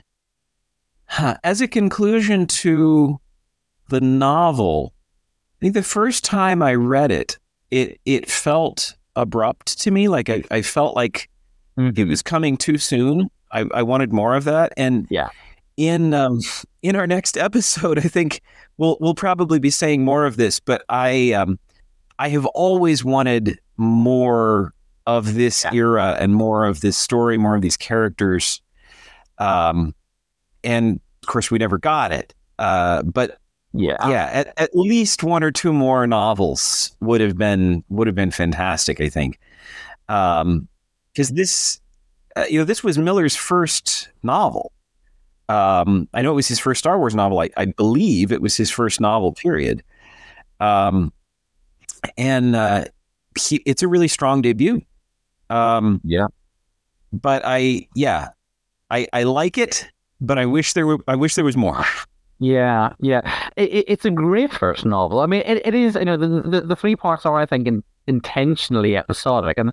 B: huh, as a conclusion to the novel, I think the first time I read it, it it felt abrupt to me. Like I, I felt like it was coming too soon. I, I wanted more of that, and
A: Yeah.
B: in um, in our next episode, I think we'll we'll probably be saying more of this. But I um, I have always wanted more of this era and more of this story, more of these characters. Um, and of course, we never got it. Uh, but
A: Yeah,
B: yeah, at, at least one or two more novels would have been would have been fantastic. I think, because this, uh, you know, this was Miller's first novel. Um, I know it was his first Star Wars novel. I, I believe it was his first novel. Period. Um, and uh, he, it's a really strong debut. Um,
A: Yeah.
B: but I, yeah, I, I like it, but I wish there were, I wish there was more.
A: Yeah, yeah. It, it, it's a great first novel. I mean, it, it is. You know, the, the the three parts are, I think, in, intentionally episodic, and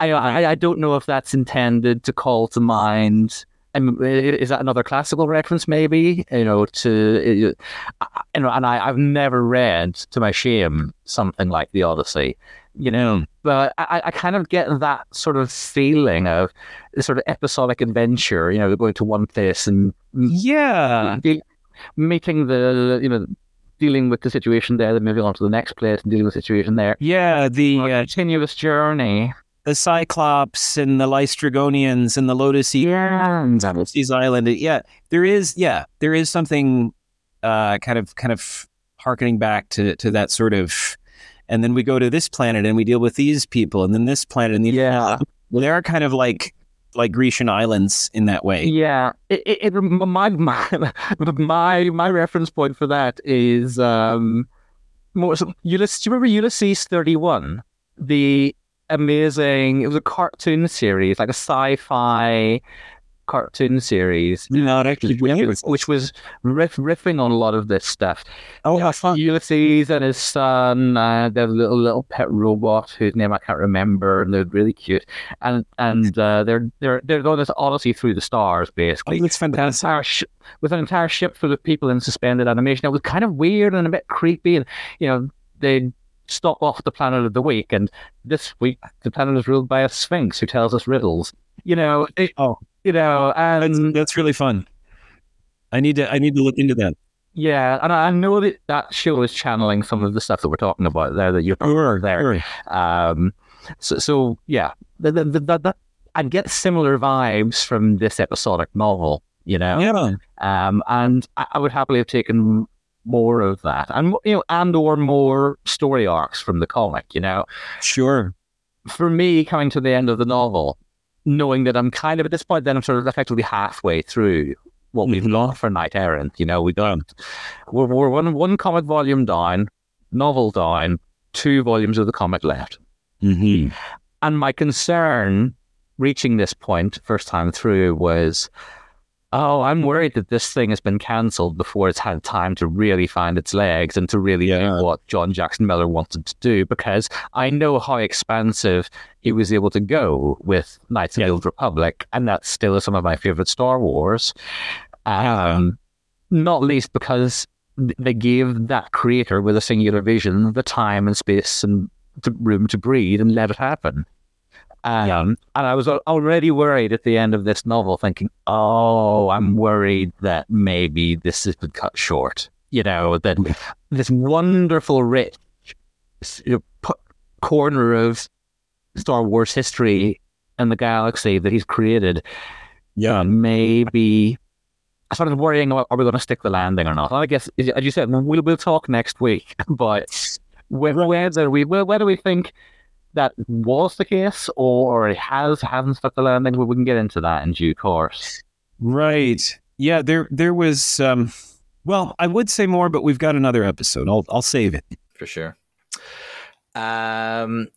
A: I, I I don't know if that's intended to call to mind. I mean, is that another classical reference? Maybe you know to you know, and I I've never read, to my shame, something like the Odyssey. You know, but I, I kind of get that sort of feeling of sort of episodic adventure. You know, going to one place and
B: Yeah,
A: meeting the you know dealing with the situation there, then moving on to the next place and dealing with the situation there.
B: yeah. The uh,
A: continuous journey.
B: the Cyclops and the Laestrygonians and the Lotus.
A: Yeah,
B: Lotus Island. Yeah, there is. Yeah, there is something uh, kind of kind of harkening back to to that sort of. And then we go to this planet and we deal with these people, and then this planet, and the,
A: yeah,
B: they are kind of like like Grecian islands in that way.
A: yeah. It, it, it my my my my reference point for that is um more so Ulysses. Do you remember Ulysses thirty one? The amazing. It was a cartoon series, like a sci-fi cartoon series.
B: Not actually.
A: which, was- which was riff, riffing on a lot of this stuff.
B: Oh, how fun!
A: Ulysses and his son, uh, their little little pet robot whose name I can't remember, and they're really cute. And and uh, they're they're they're going this odyssey through the stars, basically.
B: Oh, that's
A: With an
B: fantastic.
A: entire sh- with an entire ship full of people in suspended animation. It was kind of weird and a bit creepy, and you know they stop off the planet of the week, and this week the planet is ruled by a sphinx who tells us riddles. You know, it,
B: Oh.
A: You know,
B: That's,
A: and
B: that's really fun. I need to I need to look into that.
A: Yeah, and I I know that that show is channeling some of the stuff that we're talking about there that you're
B: Sure,
A: there. Um, so, so yeah, the, the, the, the, the, I get similar vibes from this episodic novel, you know,
B: Yeah.
A: um, and I, I would happily have taken more of that, and you know, and or more story arcs from the comic, you know.
B: Sure.
A: For me, coming to the end of the novel, knowing that I'm kind of at this point, then I'm sort of effectively halfway through what we've got for Knight Errant. You know, we got we're, we're one one comic volume down, novel down, two volumes of the comic left.
B: Mm-hmm.
A: And my concern reaching this point first time through was, oh, I'm worried that this thing has been cancelled before it's had time to really find its legs and to really
B: Yeah.
A: do what John Jackson Miller wanted to do because I know how expansive he was able to go with Knights of the Old Republic, and that still is some of my favorite Star Wars. Um, not least because they gave that creator with a singular vision the time and space and the room to breathe and let it happen. Um, and I was already worried at the end of this novel, thinking, "Oh, I'm worried that maybe this has been cut short." You know, that this wonderful, rich you know, corner of Star Wars history and the galaxy that he's created,
B: Yeah.
A: maybe. I started worrying about are we going to stick the landing or not. And I guess, as you said, we'll we'll talk next week. But whe- whether we whether we think that was the case or it has hasn't stuck the landing, we we can get into that in due course.
B: Right. Yeah, there there was um well, I would say more, but we've got another episode. I'll I'll save it.
J: for sure. Um,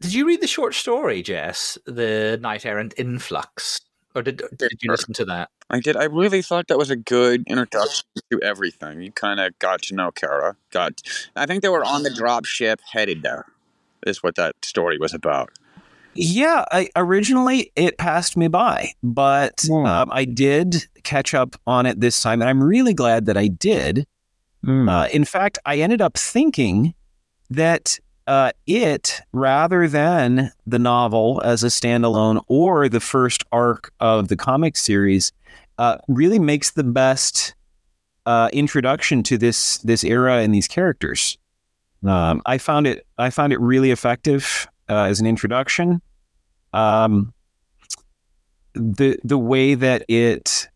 J: did you read the short story, Jess? The Knight Errant Influx, or did did you listen to that?
C: I did. I really thought that was a good introduction to everything. You kind of got to know Kerra. Got. I think they were on the drop ship headed there. Is what that story was about.
B: Yeah, I, originally it passed me by, but
A: Hmm.
B: um, I did catch up on it this time, and I'm really glad that I did. Uh, in fact, I ended up thinking that uh, it, rather than the novel as a standalone or the first arc of the comic series, uh, really makes the best uh, introduction to this this era and these characters. Um, I found it I found it really effective uh, as an introduction. Um, the the way that it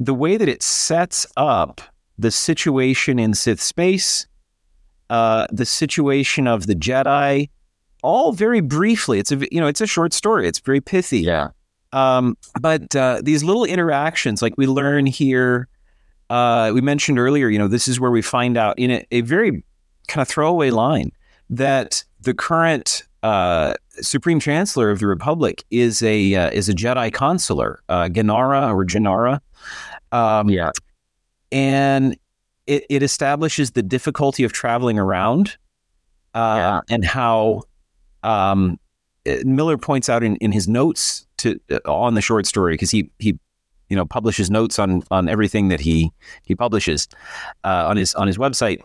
B: the way that it sets up the situation in Sith space, uh, the situation of the Jedi, all very briefly. It's a you know it's a short story. It's very pithy.
A: Yeah.
B: Um, but uh, these little interactions, like we learn here, uh, we mentioned earlier, you know, this is where we find out in a, a very kind of throwaway line that the current uh, Supreme Chancellor of the Republic is a uh, is a Jedi consular, uh, Ganara or Janara. Um,
A: Yeah.
B: and it, it establishes the difficulty of traveling around uh,
A: Yeah.
B: and how um, uh, Miller points out in, in his notes to uh, on the short story because he he you know publishes notes on on everything that he he publishes uh, on his on his website.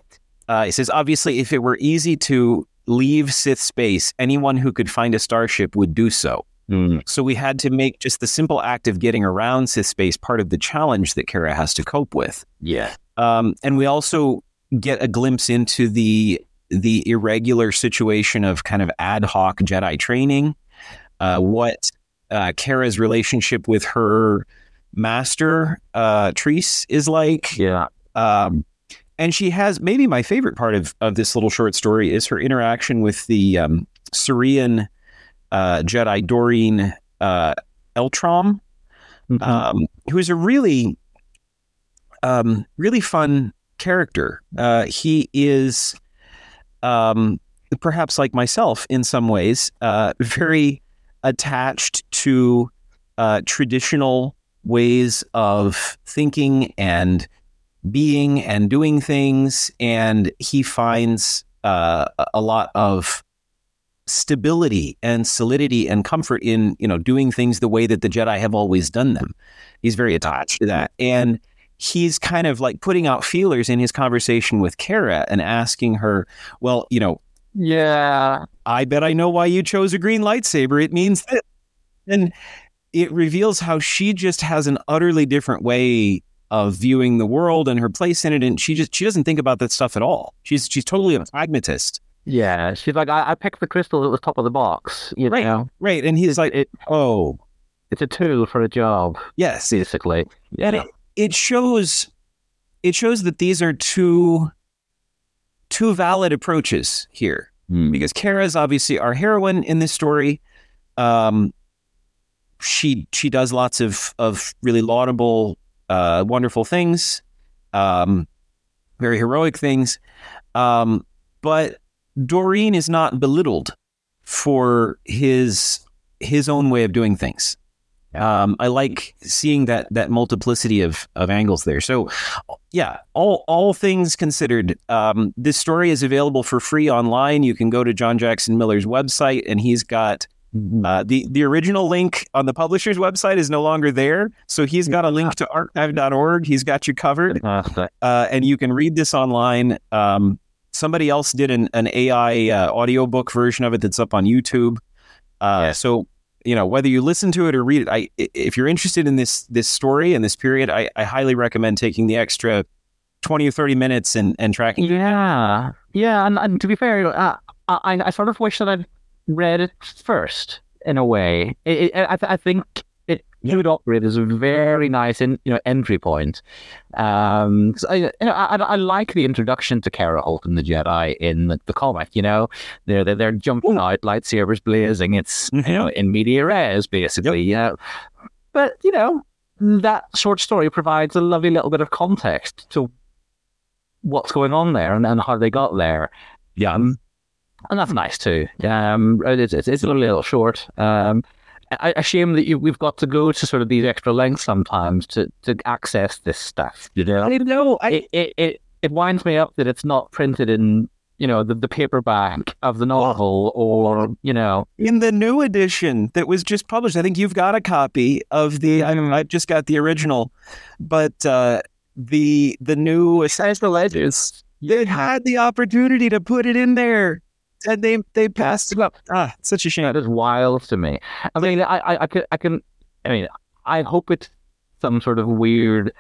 B: Uh, he says obviously if it were easy to leave Sith space, anyone who could find a starship would do so. So we had to make just the simple act of getting around Sith space part of the challenge that Kerra has to cope with.
A: Yeah.
B: Um, and we also get a glimpse into the the irregular situation of kind of ad hoc Jedi training, uh, what uh, Kerra's relationship with her master uh, Treece is like.
A: Yeah.
B: Um, and she has maybe my favorite part of, of this little short story is her interaction with the um, Syrian uh, Jedi Doreen uh, Eltrom,
A: Mhm.
B: um, who is a really, um, really fun character. Uh, he is, um, perhaps like myself in some ways, uh, very attached to uh, traditional ways of thinking and being and doing things, and he finds uh, a- lot of stability and solidity and comfort in you know doing things the way that the Jedi have always done them. He's very attached to that, and he's kind of like putting out feelers in his conversation with Kerra and asking her, "Well, you know,
A: Yeah.
B: I bet I know why you chose a green lightsaber. It means this. And it reveals how she just has an utterly different way of viewing the world and her place in it. And she just she doesn't think about that stuff at all. She's she's totally a pragmatist.
A: Yeah. She's like, I, I picked the crystal that was top of the box. You
B: Right.
A: know,
B: Right. And he's like,
A: it,
B: oh,
A: it's a tool for a job,
B: yes.
A: basically.
B: And it, shows it shows that these are two two valid approaches here.
A: Hmm.
B: because Kerra is obviously our heroine in this story. Um, she she does lots of of really laudable, uh, wonderful things, um, very heroic things. Um, but Doreen is not belittled for his his own way of doing things. Um, I like seeing that that multiplicity of of angles there. So, yeah, all all things considered, um, this story is available for free online. You can go to John Jackson Miller's website, and he's got uh, the the original link on the publisher's website is no longer there. So he's got a link to archive.org. He's got you covered, uh, and you can read this online. Um, somebody else did an, an AI uh, audiobook version of it that's up on YouTube. Uh, So you know whether you listen to it or read it, I if you're interested in this this story and this period, I, I highly recommend taking the extra twenty or thirty minutes and and tracking.
A: Yeah, yeah, and, and to be fair, uh, I I sort of wish that I'd read it first in a way. It, it, I, I think could operate as a very nice in, you know entry point. Um, I, you know, I, I like the introduction to Kerra Holt and the Jedi in the, the comic. You know, they're they're, they're jumping out, lightsabers blazing. It's you know in media res basically. Yeah, but you know that short story provides a lovely little bit of context to what's going on there and, and how they got there. Yeah. Um, and that's nice too. Um, it's, it's, it's a little short. Um, a, a shame that you, we've got to go to sort of these extra lengths sometimes to, to access this stuff. You know,
B: I know. I,
A: it, it, it, it winds me up that it's not printed in, you know, the, the paperback of the novel or, you know,
B: in the new edition that was just published, I think you've got a copy of the. I mean, I just got the original, but uh, the the new
A: Essential Legends.
B: they had the opportunity to put it in there, and they they passed it up. Ah, it's such a shame.
A: That is wild to me. I mean, I, I, I can, I can, I mean, I hope it's some sort of weird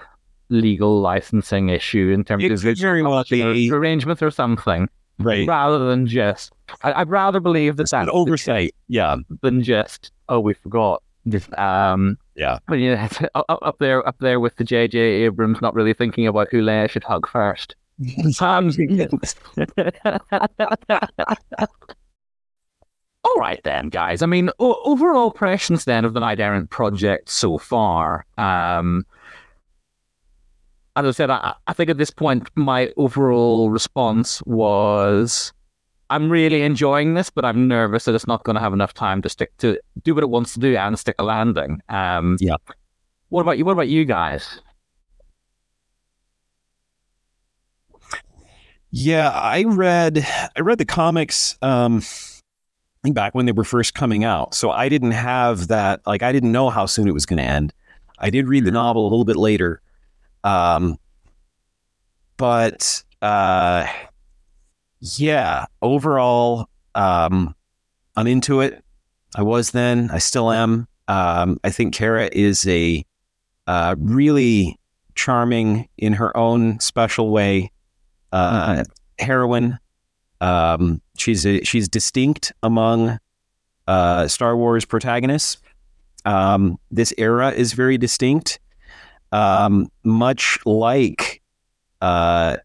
A: legal licensing issue in terms
B: It
A: of
B: very well
A: arrangements or something,
B: Right.
A: rather than just. I, I'd rather believe that
B: An
A: that's
B: oversight. Yeah.
A: than just oh we forgot. Um,
B: Yeah.
A: but yeah, up, up there, up there with the J.J. Abrams not really thinking about who Leia should hug first. All right then, guys. I mean, o- overall impressions then of the Knight Errant project so far. Um, as I said, I, I think at this point my overall response was, I'm really enjoying this, but I'm nervous that it's not going to have enough time to stick to do what it wants to do and stick a landing. Um,
B: Yeah.
A: What about you? What about you guys?
B: Yeah, I read I read the comics um back when they were first coming out. So I didn't have that like I didn't know how soon it was going to end. I did read the novel a little bit later. Um but uh yeah, overall um I'm into it. I was then, I still am. Um I think Kerra is a uh really charming in her own special way uh, heroine. Um, she's a, she's distinct among uh, Star Wars protagonists. Um, this era is very distinct, um, much like uh,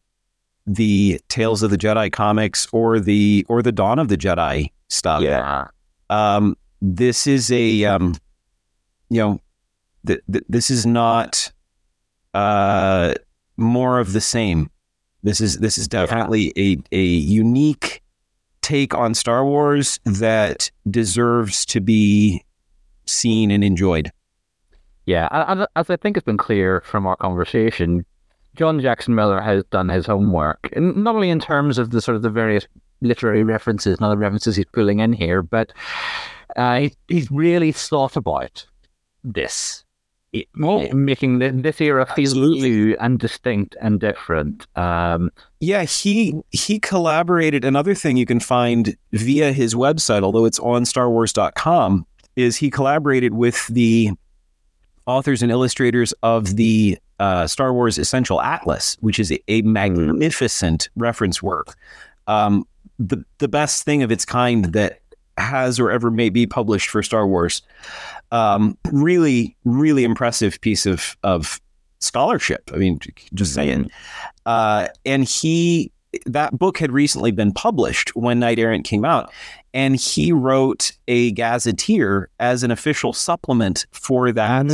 B: the Tales of the Jedi comics or the or the Dawn of the Jedi stuff.
A: Yeah.
B: Um, this is a um, you know, th- th- this is not uh, more of the same. This is this is definitely a a unique take on Star Wars that deserves to be seen and enjoyed.
A: Yeah, and, and as I think it's been clear from our conversation, John Jackson Miller has done his homework, and not only in terms of the sort of the various literary references and other references he's pulling in here, but uh, he, he's really thought about this, it, making the, this era feel
B: Absolutely.
A: new and distinct and different. Um,
B: Yeah, he he collaborated. Another thing you can find via his website, although it's on StarWars.com, is he collaborated with the authors and illustrators of the uh, Star Wars Essential Atlas, which is a, a magnificent reference work. Um, the the best thing of its kind that has or ever may be published for Star Wars. Um, really, really impressive piece of of scholarship. I mean, just saying. Uh, and he that book had recently been published when Knight Errant came out, and he wrote a gazetteer as an official supplement for that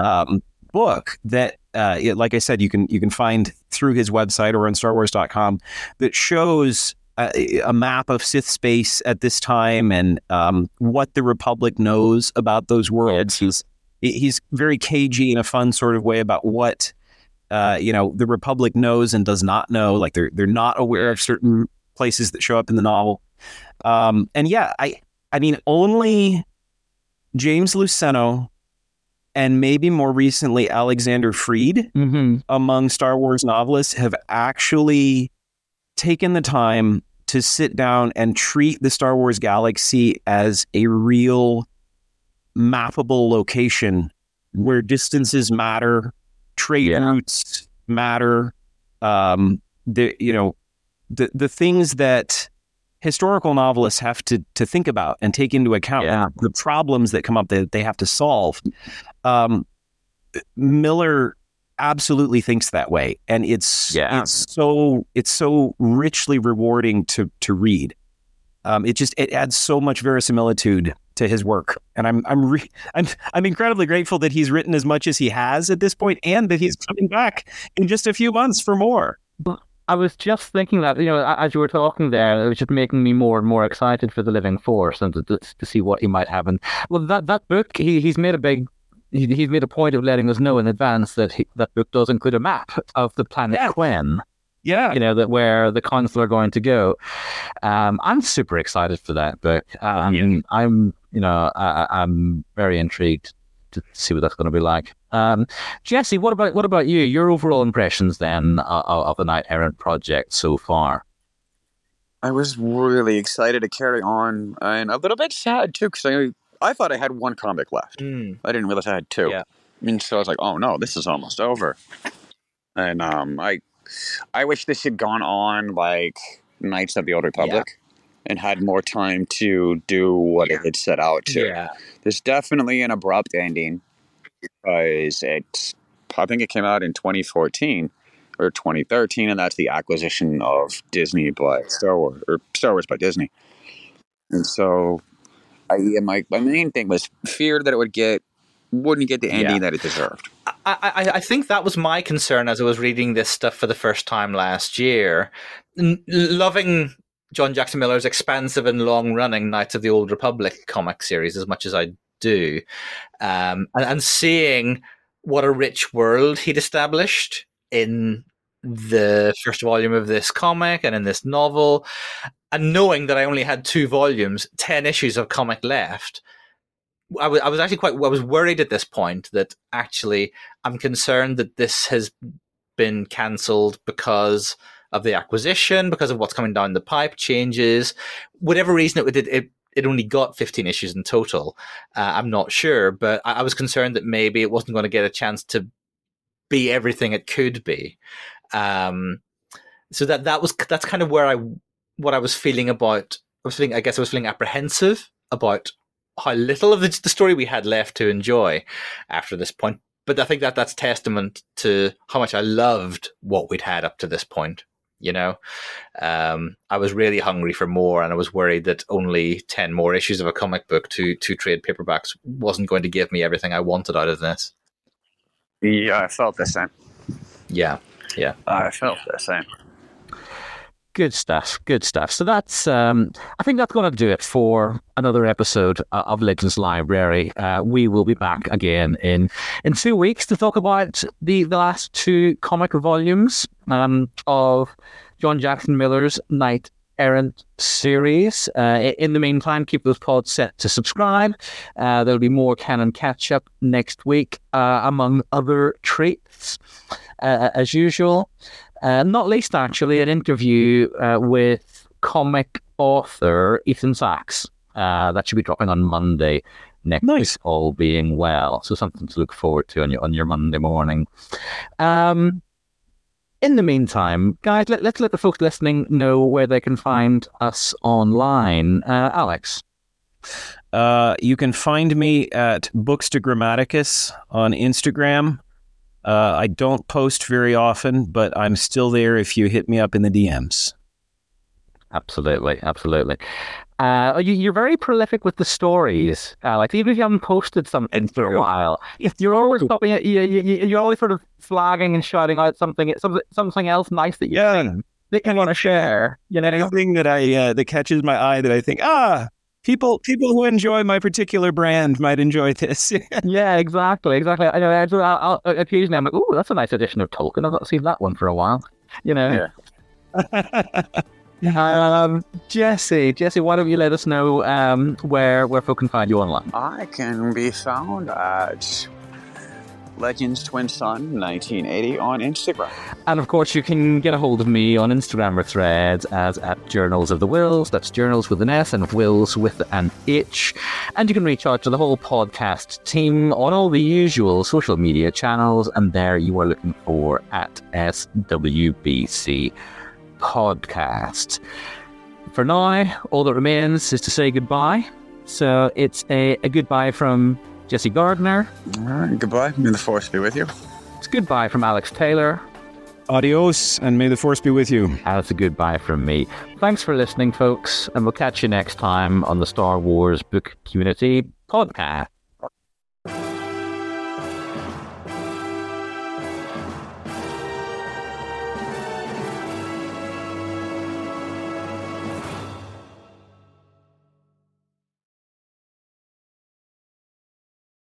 B: um, book. That, uh, it- like I said, you can you can find through his website or on StarWars.com that shows. A, a map of Sith space at this time and um, what the Republic knows about those worlds. He's he's very cagey in a fun sort of way about what uh, you know the Republic knows and does not know. Like they're they're not aware of certain places that show up in the novel. Um, and yeah, I I mean only James Luceno and maybe more recently Alexander Freed
A: mhm.
B: among Star Wars novelists have actually taken the time to sit down and treat the Star Wars galaxy as a real mappable location where distances matter, trade
A: Yeah.
B: routes matter, um, the you know the the things that historical novelists have to to think about and take into account
A: Yeah.
B: the problems that come up that they have to solve. Um, Miller absolutely thinks that way, and it's
A: Yeah.
B: it's so it's so richly rewarding to to read. Um, it just it adds so much verisimilitude to his work, and I'm I'm re- I'm I'm incredibly grateful that he's written as much as he has at this point, and that he's coming back in just a few months for more.
A: I was just thinking that, you know, as you were talking there, it was just making me more and more excited for the Living Force and to, to, to see what he might have. And well, that that book, he, he's made a big, he, he's made a point of letting us know in advance that he, that book does include a map of the planet
B: Yeah.
A: Kwenn.
B: Yeah,
A: You know that where the council are going to go. Um, I'm super excited for that book. Um, I'm, you know, I, I- I'm very intrigued to see what that's going to be like. Um, Jesse, what about what about you? Your overall impressions then uh, of, of the Knight Errant project so far?
C: I was really excited to carry on and a little bit sad too because I I thought I had one comic left.
K: Mm.
C: I didn't realize I had two.
K: Yeah.
C: And so I was like, oh no, this is almost over. And um, I I wish this had gone on like Knights of the Old Republic and had more time to do what it had set out to.
K: Yeah.
C: There's definitely an abrupt ending because it I think it came out in 2014 or 2013, and that's the acquisition of Disney by Star Wars or Star Wars by Disney. And so, I yeah, my my main thing was fear that it would get wouldn't get the ending
K: Yeah.
C: that it deserved.
K: I, I, I think that was my concern as I was reading this stuff for the first time last year. N- loving John Jackson Miller's expansive and long running Knights of the Old Republic comic series as much as I do, um, and, and seeing what a rich world he'd established in the first volume of this comic and in this novel, and knowing that I only had two volumes, 10 issues of comic left. I was, I was actually quite I was worried at this point that actually I'm concerned that this has been cancelled because of the acquisition, because of what's coming down the pipe, changes, whatever reason it did. It, it only got 15 issues in total. Uh, I'm not sure, but I, I was concerned that maybe it wasn't going to get a chance to be everything it could be. Um, so that that was that's kind of where I what I was feeling about. I was feeling, I guess, I was feeling apprehensive about how little of the, the story we had left to enjoy after this point. But I think that that's testament to how much I loved what we'd had up to this point. You know, um, I was really hungry for more, and I was worried that only ten more issues of a comic book to two trade paperbacks wasn't going to give me everything I wanted out of this.
C: Yeah, I felt the same.
K: Yeah, yeah.
C: I felt the same.
A: Good stuff. Good stuff. So that's, um, I think that's going to do it for another episode uh, of Legends Library. Uh, we will be back again in in two weeks to talk about the, the last two comic volumes um, of John Jackson Miller's Knight Errant series. Uh, in the meantime, keep those pods set to subscribe. Uh, there'll be more canon catch up next week, uh, among other treats, uh, as usual. Uh, not least, actually, an interview uh, with comic author Ethan Sacks. Uh, that should be dropping on Monday next
B: Nice.
A: all being well. So something to look forward to on your on your Monday morning. Um, in the meantime, guys, let, let's let the folks listening know where they can find us online. Uh, Alex.
B: Uh, you can find me at Books to Grammaticus on Instagram. Uh, I don't post very often, but I'm still there if you hit me up in the DMs.
A: Absolutely, absolutely. Uh, you, you're very prolific with the stories, Alex. Even if you haven't posted something for a while, you're always stopping. You, you, you're always sort of flagging and shouting out something, something, something else nice that you
B: Yeah,
A: that you want to share. You know,
B: anything that I uh, that catches my eye that I think ah people people who enjoy my particular brand might enjoy this.
A: yeah, exactly, exactly. I know. I'll, I'll, I'll- occasionally, I'm like, "Oh, that's a nice edition of Tolkien. I've not seen that one for a while." You know. Um, Jesse, Jesse, why don't you let us know um, where where folk can find you online?
C: I can be found at Legends Twin Sun 1980 on Instagram.
A: And of course, you can get a hold of me on Instagram or threads as at Journals of the Whills. That's Journals with an S and Whills with an H. And you can reach out to the whole podcast team on all the usual social media channels. And there you are looking for at SWBC Podcast. For now, all that remains is to say goodbye. So it's a, a goodbye from Jesse Gardner.
C: All right, goodbye. May the force be with you.
A: It's goodbye from Alex Taylor.
B: Adios, and may the force be with you.
A: And it's a goodbye from me. Thanks for listening, folks, and we'll catch you next time on the Star Wars Book Community Podcast.